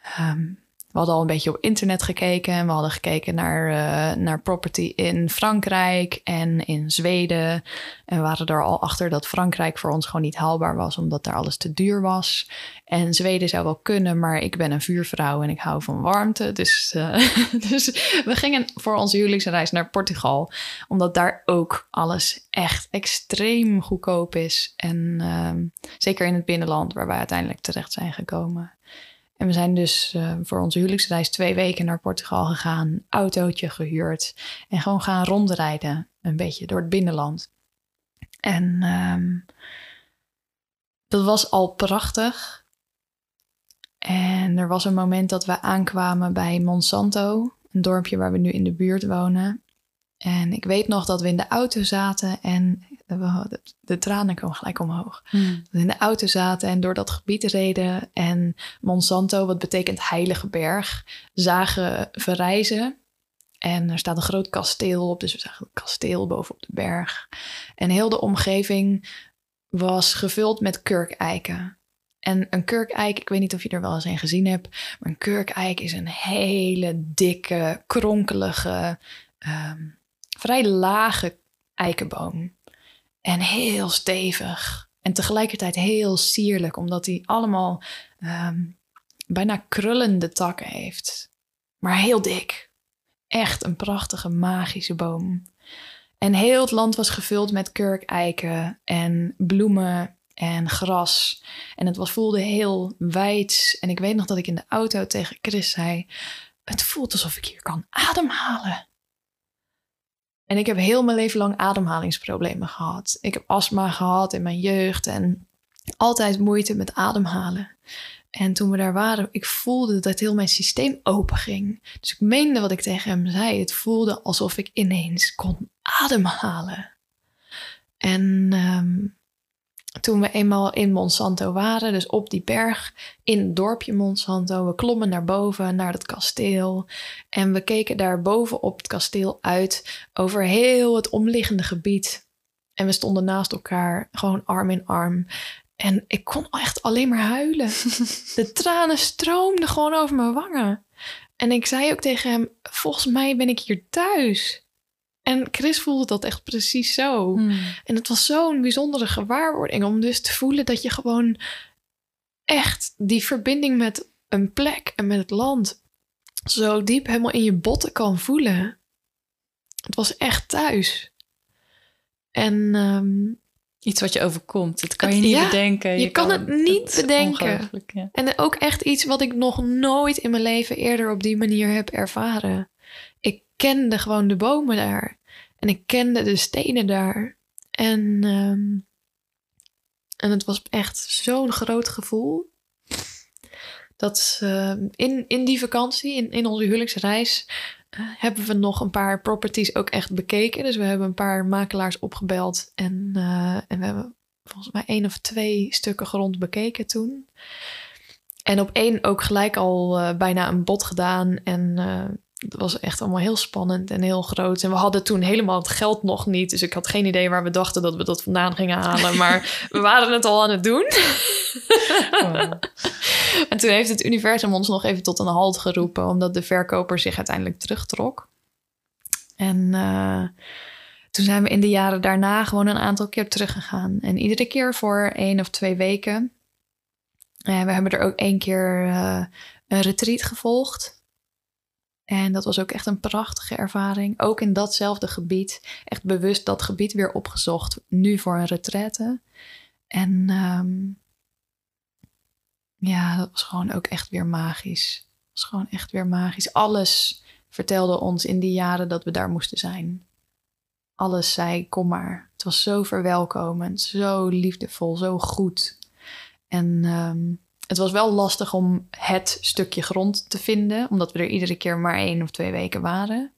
Ehm, we hadden al een beetje op internet gekeken en we hadden gekeken naar, eh, naar property in Frankrijk en in Zweden. En we waren er al achter dat Frankrijk voor ons gewoon niet haalbaar was, omdat daar alles te duur was. En Zweden zou wel kunnen, maar ik ben een vuurvrouw en ik hou van warmte. Dus, eh, dus we gingen voor onze huwelijksreis naar Portugal, omdat daar ook alles echt extreem goedkoop is. En ehm, zeker in het binnenland, waar wij uiteindelijk terecht zijn gekomen. En we zijn dus eh, voor onze huwelijksreis twee weken naar Portugal gegaan, autootje gehuurd en gewoon gaan rondrijden, een beetje door het binnenland. En ehm, dat was al prachtig. En er was een moment dat we aankwamen bij Monsanto, een dorpje waar we nu in de buurt wonen. En ik weet nog dat we in de auto zaten en de, de tranen komen gelijk omhoog. Hmm. We in de auto zaten en door dat gebied reden en Monsanto, wat betekent heilige berg, zagen verrijzen. En er staat een groot kasteel op, dus we zagen een kasteel bovenop de berg. En heel de omgeving was gevuld met kurkeiken. En een kurkeik, ik weet niet of je er wel eens een gezien hebt, maar een kurkeik is een hele dikke, kronkelige, ehm, vrij lage eikenboom. En heel stevig. En tegelijkertijd heel sierlijk, omdat hij allemaal ehm, bijna krullende takken heeft. Maar heel dik. Echt een prachtige, magische boom. En heel het land was gevuld met kurkeiken en bloemen en gras. En het was, voelde heel wijd. En ik weet nog dat ik in de auto tegen Chris zei: Het voelt alsof ik hier kan ademhalen. En ik heb heel mijn leven lang ademhalingsproblemen gehad. Ik heb astma gehad in mijn jeugd en altijd moeite met ademhalen. En toen we daar waren, ik voelde dat heel mijn systeem open ging. Dus ik meende wat ik tegen hem zei. Het voelde alsof ik ineens kon ademhalen. En ehm, toen we eenmaal in Monsanto waren, dus op die berg in het dorpje Monsanto, we klommen naar boven, naar het kasteel. En we keken daar boven op het kasteel uit over heel het omliggende gebied. En we stonden naast elkaar, gewoon arm in arm. En ik kon echt alleen maar huilen. De tranen stroomden gewoon over mijn wangen. En ik zei ook tegen hem: Volgens mij ben ik hier thuis. En Chris voelde dat echt precies zo. Hmm. En het was zo'n bijzondere gewaarwording om dus te voelen dat je gewoon echt die verbinding met een plek en met het land zo diep helemaal in je botten kan voelen. Het was echt thuis. En ehm, Iets wat je overkomt. Dat kan je niet ja, bedenken. je kan het niet bedenken. ja. En ook echt iets wat ik nog nooit in mijn leven eerder op die manier heb ervaren. Kende gewoon de bomen daar. En ik kende de stenen daar. En, ehm, en het was echt zo'n groot gevoel. Dat ehm, in, in die vakantie, in, in onze huwelijksreis, eh, hebben we nog een paar properties ook echt bekeken. Dus we hebben een paar makelaars opgebeld. En, eh, en we hebben volgens mij één of twee stukken grond bekeken toen. En op één ook gelijk al eh, bijna een bod gedaan. En het was echt allemaal heel spannend en heel groot. En we hadden toen helemaal het geld nog niet. Dus ik had geen idee waar we dachten dat we dat vandaan gingen halen. Maar we waren het al aan het doen. Oh. En toen heeft het universum ons nog even tot een halt geroepen, omdat de verkoper zich uiteindelijk terugtrok. En eh, toen zijn we in de jaren daarna gewoon een aantal keer teruggegaan. En iedere keer voor één of twee weken. En we hebben er ook één keer eh, een retreat gevolgd. En dat was ook echt een prachtige ervaring. Ook in datzelfde gebied. Echt bewust dat gebied weer opgezocht. Nu voor een retraite. En ehm, ja, dat was gewoon ook echt weer magisch. Het was gewoon echt weer magisch. Alles vertelde ons in die jaren dat we daar moesten zijn. Alles zei, kom maar. Het was zo verwelkomend, zo liefdevol, zo goed. En ehm, het was wel lastig om het stukje grond te vinden, omdat we er iedere keer maar één of twee weken waren.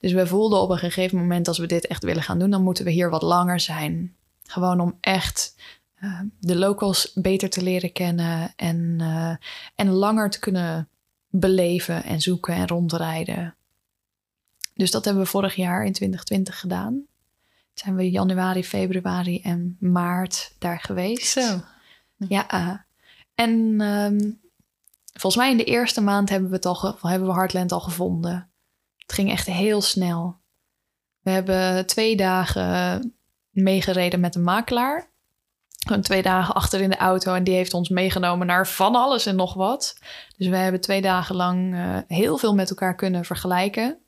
Dus we voelden op een gegeven moment, als we dit echt willen gaan doen, dan moeten we hier wat langer zijn. Gewoon om echt eh, de locals beter te leren kennen en, eh, en langer te kunnen beleven en zoeken en rondrijden. Dus dat hebben we vorig jaar in 2020 gedaan. Zijn we januari, februari en maart daar geweest. Zo. Ja. En ehm, volgens mij in de eerste maand hebben we, het al hebben we Heartland al gevonden. Het ging echt heel snel. We hebben twee dagen meegereden met een makelaar. Gewoon twee dagen achter in de auto en die heeft ons meegenomen naar van alles en nog wat. Dus we hebben twee dagen lang eh, heel veel met elkaar kunnen vergelijken.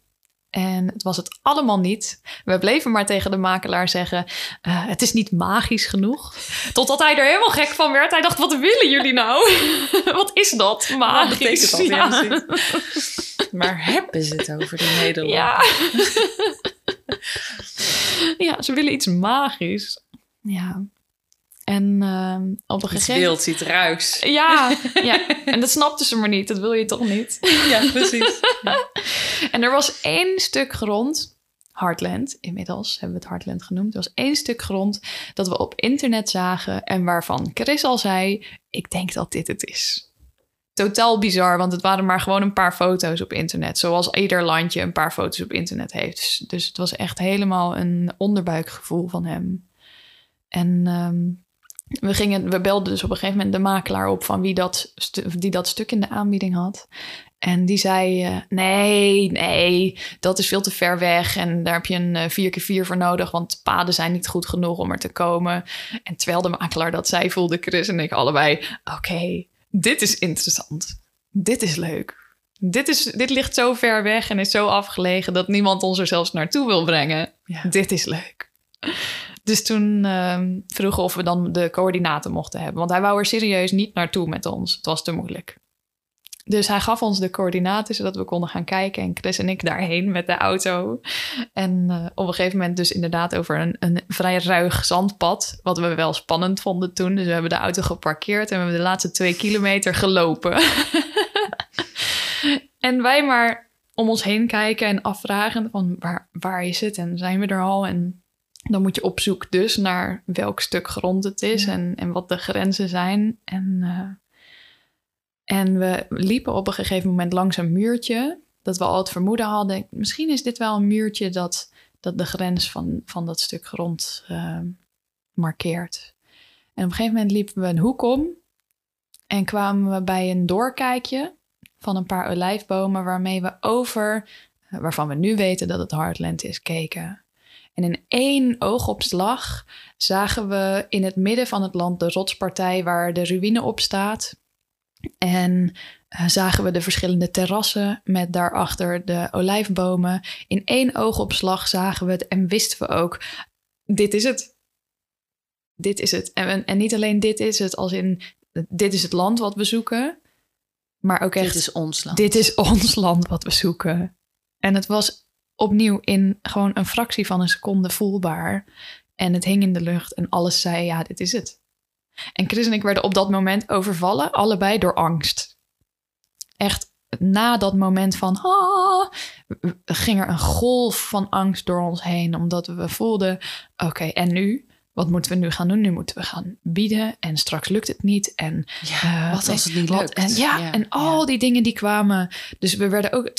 En het was het allemaal niet. We bleven maar tegen de makelaar zeggen: eh, Het is niet magisch genoeg. Totdat hij er helemaal gek van werd. Hij dacht: Wat willen jullie nou? wat is dat? Magisch. betekent dat? Ja, Ja. Maar hebben ze het over in Nederland? Ja. ja, ze willen iets magisch. Ja. En ehm, op een gegeven wild, iets ruiks. Ja, ja, en dat snapte ze maar niet. Dat wil je toch niet? Ja, precies. En er was één stuk grond, Heartland, inmiddels hebben we het Heartland genoemd. Er was één stuk grond dat we op internet zagen en waarvan Chris al zei: Ik denk dat dit het is. Totaal bizar, want het waren maar gewoon een paar foto's op internet. Zoals ieder landje een paar foto's op internet heeft. Dus, dus het was echt helemaal een onderbuikgevoel van hem. En ehm, we, gingen, we belden dus op een gegeven moment de makelaar op van wie dat, die dat stuk in de aanbieding had. En die zei: eh, Nee, nee, dat is veel te ver weg. En daar heb je een eh, 4x4 voor nodig, want de paden zijn niet goed genoeg om er te komen. En terwijl de makelaar dat zei, voelde Chris en ik allebei: Oké, dit is interessant. Dit is leuk. Dit, is, dit ligt zo ver weg en is zo afgelegen dat niemand ons er zelfs naartoe wil brengen. Ja. Dit is leuk. Dus toen ehm, vroegen of we dan de coördinaten mochten hebben. Want hij wou er serieus niet naartoe met ons. Het was te moeilijk. Dus hij gaf ons de coördinaten zodat we konden gaan kijken. En Chris en ik daarheen met de auto. En eh, op een gegeven moment dus inderdaad over een, een vrij ruig zandpad. Wat we wel spannend vonden toen. Dus we hebben de auto geparkeerd en we hebben de laatste twee kilometer gelopen. en wij maar om ons heen kijken en afvragen van waar, waar is het en zijn we er al? En dan moet je op zoek dus naar welk stuk grond het is Ja. en, en wat de grenzen zijn. En, eh, en we liepen op een gegeven moment langs een muurtje dat we al het vermoeden hadden. Misschien is dit wel een muurtje dat, dat de grens van, van dat stuk grond eh, markeert. En op een gegeven moment liepen we een hoek om en kwamen we bij een doorkijkje van een paar olijfbomen waarmee we over, waarvan we nu weten dat het Heartland is, keken. En in één oogopslag zagen we in het midden van het land de rotspartij waar de ruïne op staat. En eh, zagen we de verschillende terrassen met daarachter de olijfbomen. In één oogopslag zagen we het en wisten we ook, dit is het. Dit is het. En, en niet alleen dit is het, als in, dit is het land wat we zoeken. Maar ook echt, Dit is ons land. dit is ons land wat we zoeken. En het was opnieuw in gewoon een fractie van een seconde voelbaar. En het hing in de lucht en alles zei, ja, dit is het. En Chris en ik werden op dat moment overvallen, allebei door angst. Echt na dat moment van, ah, ging er een golf van angst door ons heen. Omdat we voelden, oké, en nu? Wat moeten we nu gaan doen? Nu moeten we gaan bieden en straks lukt het niet. En Ja, eh, wat als het niet wat- lukt? En, ja, en al die dingen die kwamen. Dus we werden ook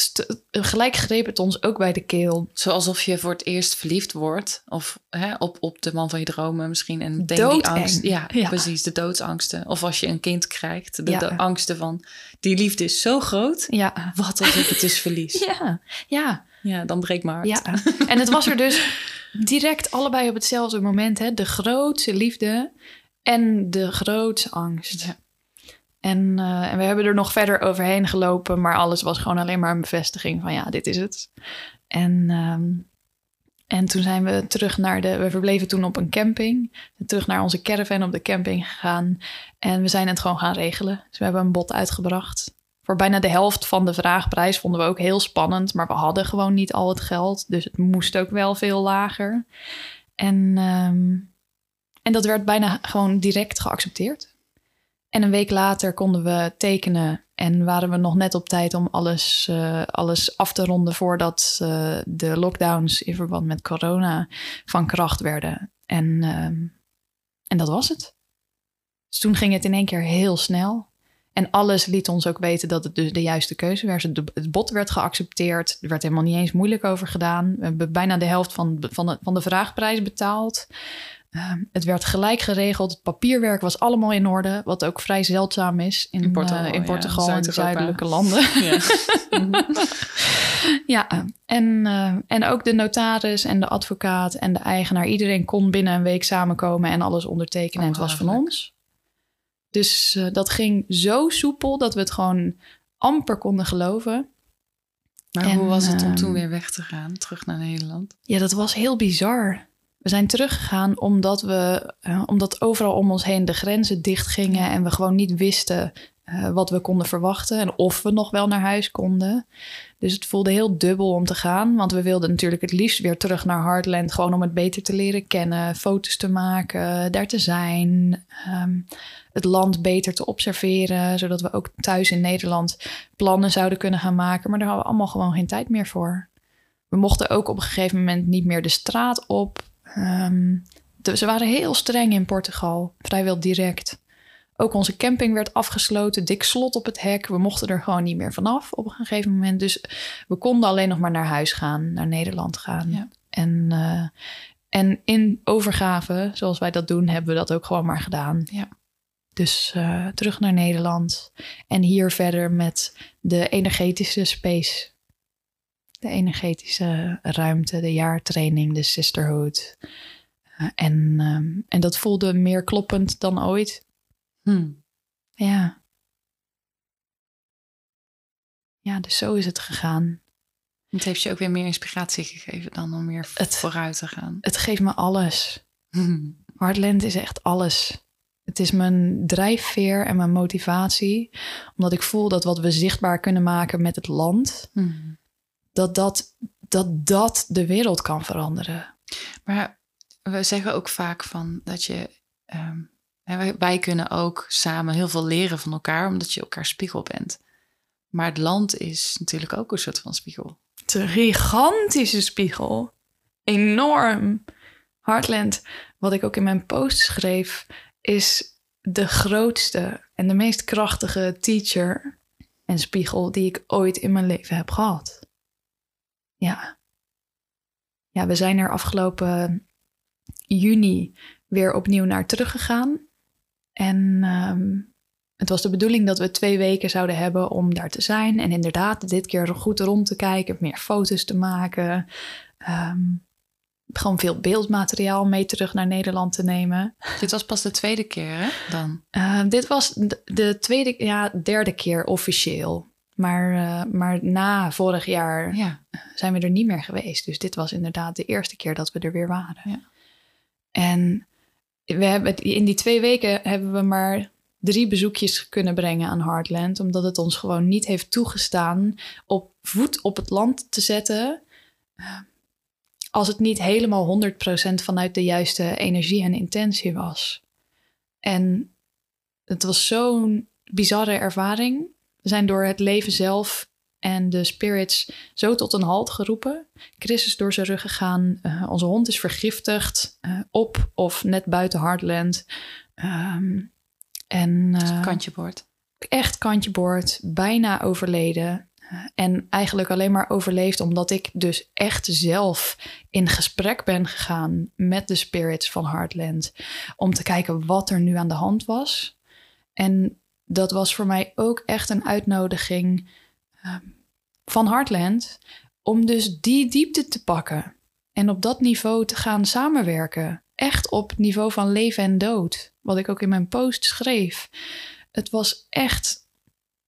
gelijk greep het ons ook bij de keel. Zo alsof je voor het eerst verliefd wordt. Of hè, op, op de man van je dromen misschien. En meteen die angst. Ja, precies. De doodsangsten. Of als je een kind krijgt. De angsten van die liefde is zo groot. Ja, Wat als ik het dus verlies? ja, ja, Ja, dan breekt hart. ja. En het was er dus direct allebei op hetzelfde moment. Hè? De grootste liefde en de grootste angst. Ja. En, eh, en we hebben er nog verder overheen gelopen, maar alles was gewoon alleen maar een bevestiging van ja, dit is het. En, ehm, en toen zijn we terug naar de, we verbleven toen op een camping, terug naar onze caravan op de camping gegaan. En we zijn het gewoon gaan regelen. Dus we hebben een bod uitgebracht. Voor bijna de helft van de vraagprijs vonden we ook heel spannend, maar we hadden gewoon niet al het geld, dus het moest ook wel veel lager. En, ehm, en dat werd bijna gewoon direct geaccepteerd. En een week later konden we tekenen en waren we nog net op tijd om alles, eh, alles af te ronden voordat eh, de lockdowns in verband met corona van kracht werden. En, ehm, en dat was het. Dus toen ging het in één keer heel snel. En alles liet ons ook weten dat het dus de juiste keuze werd. Het- bod werd geaccepteerd. Er werd helemaal niet eens moeilijk over gedaan. We hebben bijna de helft van, van, de, van de vraagprijs betaald. Ehm, het werd gelijk geregeld. Het papierwerk was allemaal in orde. Wat ook vrij zeldzaam is in, In Portugal, eh, in, ja, en zuidelijke landen. Ja. Ja, en, eh, en ook de notaris en de advocaat en de eigenaar. Iedereen kon binnen een week samenkomen en alles ondertekenen. en het was van ons. Dus eh, dat ging zo soepel dat we het gewoon amper konden geloven. Maar En, hoe was het om ehm, toen weer weg te gaan? Terug naar Nederland? Ja, dat was heel bizar. We zijn teruggegaan omdat we, eh, omdat overal om ons heen de grenzen dicht gingen en we gewoon niet wisten eh, wat we konden verwachten en of we nog wel naar huis konden. Dus het voelde heel dubbel om te gaan, want we wilden natuurlijk het liefst weer terug naar Heartland, gewoon om het beter te leren kennen, foto's te maken, daar te zijn, ehm, het land beter te observeren, zodat we ook thuis in Nederland plannen zouden kunnen gaan maken. Maar daar hadden we allemaal gewoon geen tijd meer voor. We mochten ook op een gegeven moment niet meer de straat op. Um, ze waren heel streng in Portugal, vrijwel direct. Ook onze camping werd afgesloten, dik slot op het hek. We mochten er gewoon niet meer vanaf op een gegeven moment. Dus we konden alleen nog maar naar huis gaan, naar Nederland gaan. Ja. En, uh, en in overgave, zoals wij dat doen, hebben we dat ook gewoon maar gedaan. Ja. Dus uh, terug naar Nederland. En hier verder met de energetische space. De energetische ruimte, de jaartraining, de sisterhood. Uh, en, um, en dat voelde meer kloppend dan ooit. Hmm. Ja. Ja, dus zo is het gegaan. Het heeft je ook weer meer inspiratie gegeven dan om meer het, vooruit te gaan. Het geeft me alles. Heartland is echt alles. Het is mijn drijfveer en mijn motivatie. Omdat ik voel dat wat we zichtbaar kunnen maken met het land, hmm. dat, dat, dat dat de wereld kan veranderen. Maar we zeggen ook vaak van dat je um, wij, kunnen ook samen heel veel leren van elkaar, omdat je elkaar spiegel bent. Maar het land is natuurlijk ook een soort van spiegel. Het een gigantische spiegel. Enorm. Heartland, wat ik ook in mijn post schreef, is de grootste en de meest krachtige teacher en spiegel die ik ooit in mijn leven heb gehad. Ja. Ja, we zijn er afgelopen juni weer opnieuw naar teruggegaan. En ehm, het was de bedoeling dat we twee weken zouden hebben om daar te zijn. En inderdaad, dit keer goed rond te kijken, meer foto's te maken. Ehm, gewoon veel beeldmateriaal mee terug naar Nederland te nemen. Dit was pas de tweede keer, hè? Dan? Uh, dit was de, tweede, ja, derde keer officieel. Maar, uh, maar na vorig jaar ja. zijn we er niet meer geweest. Dus dit was inderdaad de eerste keer dat we er weer waren. Ja. En we hebben, in die twee weken hebben we maar drie bezoekjes kunnen brengen aan Heartland. Omdat het ons gewoon niet heeft toegestaan op voet op het land te zetten. Eh, als het niet helemaal 100% vanuit de juiste energie en intentie was. En het was zo'n bizarre ervaring. We zijn door het leven zelf en de spirits zo tot een halt geroepen. Chris is door zijn rug gegaan. Uh, onze hond is vergiftigd uh, op of net buiten Heartland. Um, en, uh, kantje boord. Echt kantje boord. Bijna overleden. En eigenlijk alleen maar overleefd omdat ik dus echt zelf in gesprek ben gegaan met de spirits van Heartland. Om te kijken wat er nu aan de hand was. En dat was voor mij ook echt een uitnodiging Ehm, van Heartland om dus die diepte te pakken en op dat niveau te gaan samenwerken. Echt op niveau van leven en dood, wat ik ook in mijn post schreef. Het was echt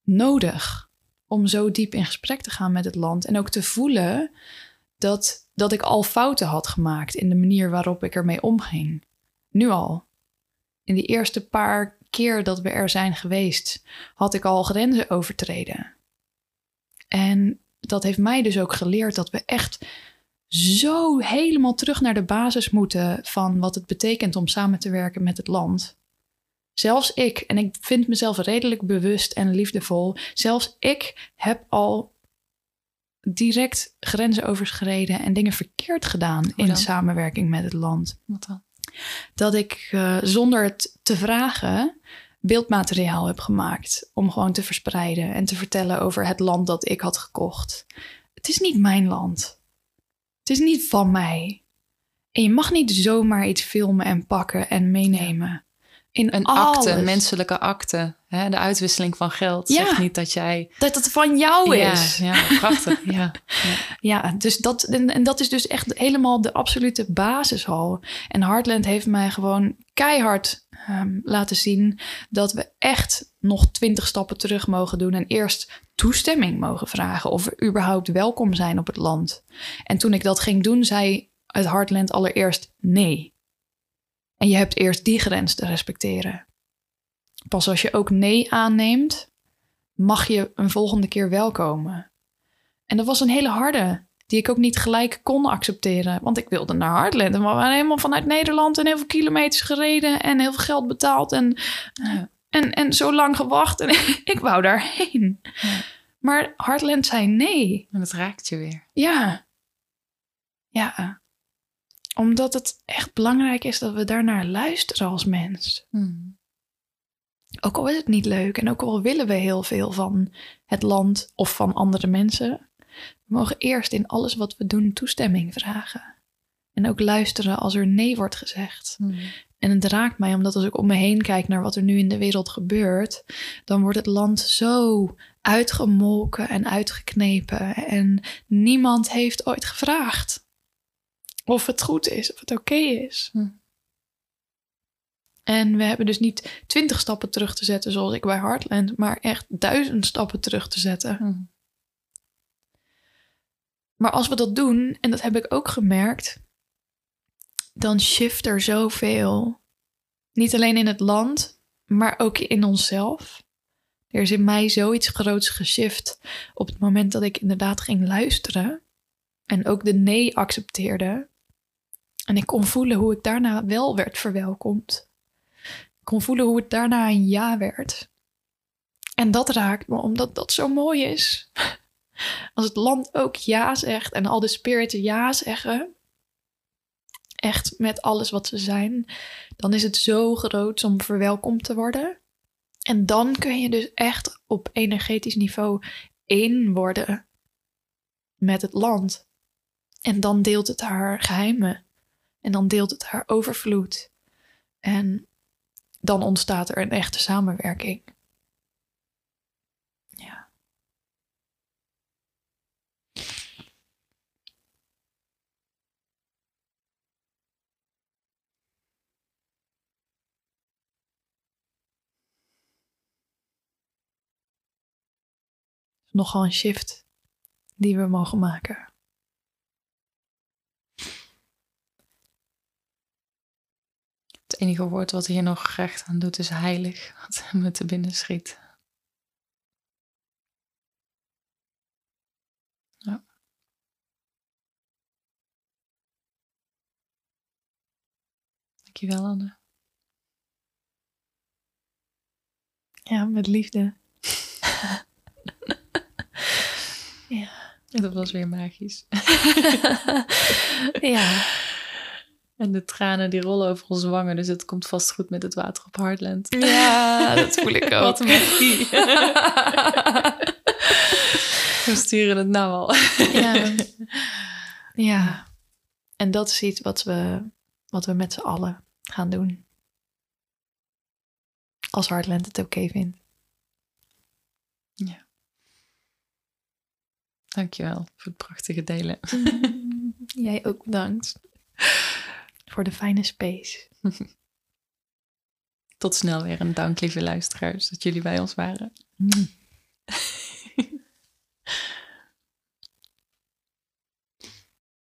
nodig om zo diep in gesprek te gaan met het land en ook te voelen dat, dat ik al fouten had gemaakt in de manier waarop ik ermee omging. Nu al. In die eerste paar keer dat we er zijn geweest, had ik al grenzen overtreden. En dat heeft mij dus ook geleerd dat we echt zo helemaal terug naar de basis moeten van wat het betekent om samen te werken met het land. Zelfs ik, en ik vind mezelf redelijk bewust en liefdevol, zelfs ik heb al direct grenzen overschreden en dingen verkeerd gedaan in samenwerking met het land. Wat dan? Dat ik uh, zonder het te vragen beeldmateriaal heb gemaakt om gewoon te verspreiden en te vertellen over het land dat ik had gekocht. Het is niet mijn land. Het is niet van mij. En je mag niet zomaar iets filmen en pakken en meenemen. In een een menselijke akte. Hè? De uitwisseling van geld. Ja. Zeg niet dat jij... Dat het van jou is. Ja, ja prachtig. ja. ja. dus dat, en, en, dat is dus echt helemaal de absolute basis al. En Heartland heeft mij gewoon keihard um, laten zien... dat we echt nog twintig stappen terug mogen doen... en eerst toestemming mogen vragen... of we überhaupt welkom zijn op het land. En toen ik dat ging doen, zei het Heartland allereerst nee... En je hebt eerst die grens te respecteren. Pas als je ook nee aanneemt, mag je een volgende keer wel komen? En dat was een hele harde, die ik ook niet gelijk kon accepteren. Want ik wilde naar Heartland. En we waren helemaal vanuit Nederland en heel veel kilometers gereden en heel veel geld betaald. En, en, en zo lang gewacht. En ik wou daarheen. Ja. Maar Heartland zei nee. En het raakt je weer. Ja. Ja. Omdat het echt belangrijk is dat we daarnaar luisteren als mens. Hmm. Ook al is het niet leuk en ook al willen we heel veel van het land of van andere mensen. We mogen eerst in alles wat we doen toestemming vragen. En ook luisteren als er nee wordt gezegd. Hmm. En het raakt mij omdat als ik om me heen kijk naar wat er nu in de wereld gebeurt, dan wordt het land zo uitgemolken en uitgeknepen. En niemand heeft ooit gevraagd of het goed is, of het oké is. Hm. En we hebben dus niet twintig stappen terug te zetten zoals ik bij Heartland, maar echt duizend stappen terug te zetten. Hmm. Maar als we dat doen, en dat heb ik ook gemerkt, dan shift er zoveel. Niet alleen in het land, maar ook in onszelf. Er is in mij zoiets groots geshift op het moment dat ik inderdaad ging luisteren. En ook de nee accepteerde. En ik kon voelen hoe ik daarna wel werd verwelkomd. Ik kon voelen hoe het daarna een ja werd. En dat raakt me omdat dat zo mooi is. Als het land ook ja zegt en al de spiriten ja zeggen, echt met alles wat ze zijn, dan is het zo groot om verwelkomd te worden. En dan kun je dus echt op energetisch niveau één worden met het land. En dan deelt het haar geheimen. En dan deelt het haar overvloed. En dan ontstaat er een echte samenwerking. Ja. nogal een shift die we mogen maken. Enige woord wat hier nog recht aan doet is heilig. Wat me te binnen schiet. Ja. Dankjewel, Anne. Ja, met liefde. Dat was weer magisch. ja. En de tranen die rollen over onze wangen, dus het komt vast goed met het water op Heartland. ja, dat voel ik ook. Wat een magie. We sturen het nou al. ja. ja. En dat is iets wat we, wat we met z'n allen gaan doen. Als Heartland het oké vindt. Dankjewel voor het prachtige delen. Jij ook bedankt voor de fijne space. Tot snel weer een dank lieve luisteraars dat jullie bij ons waren. Mm.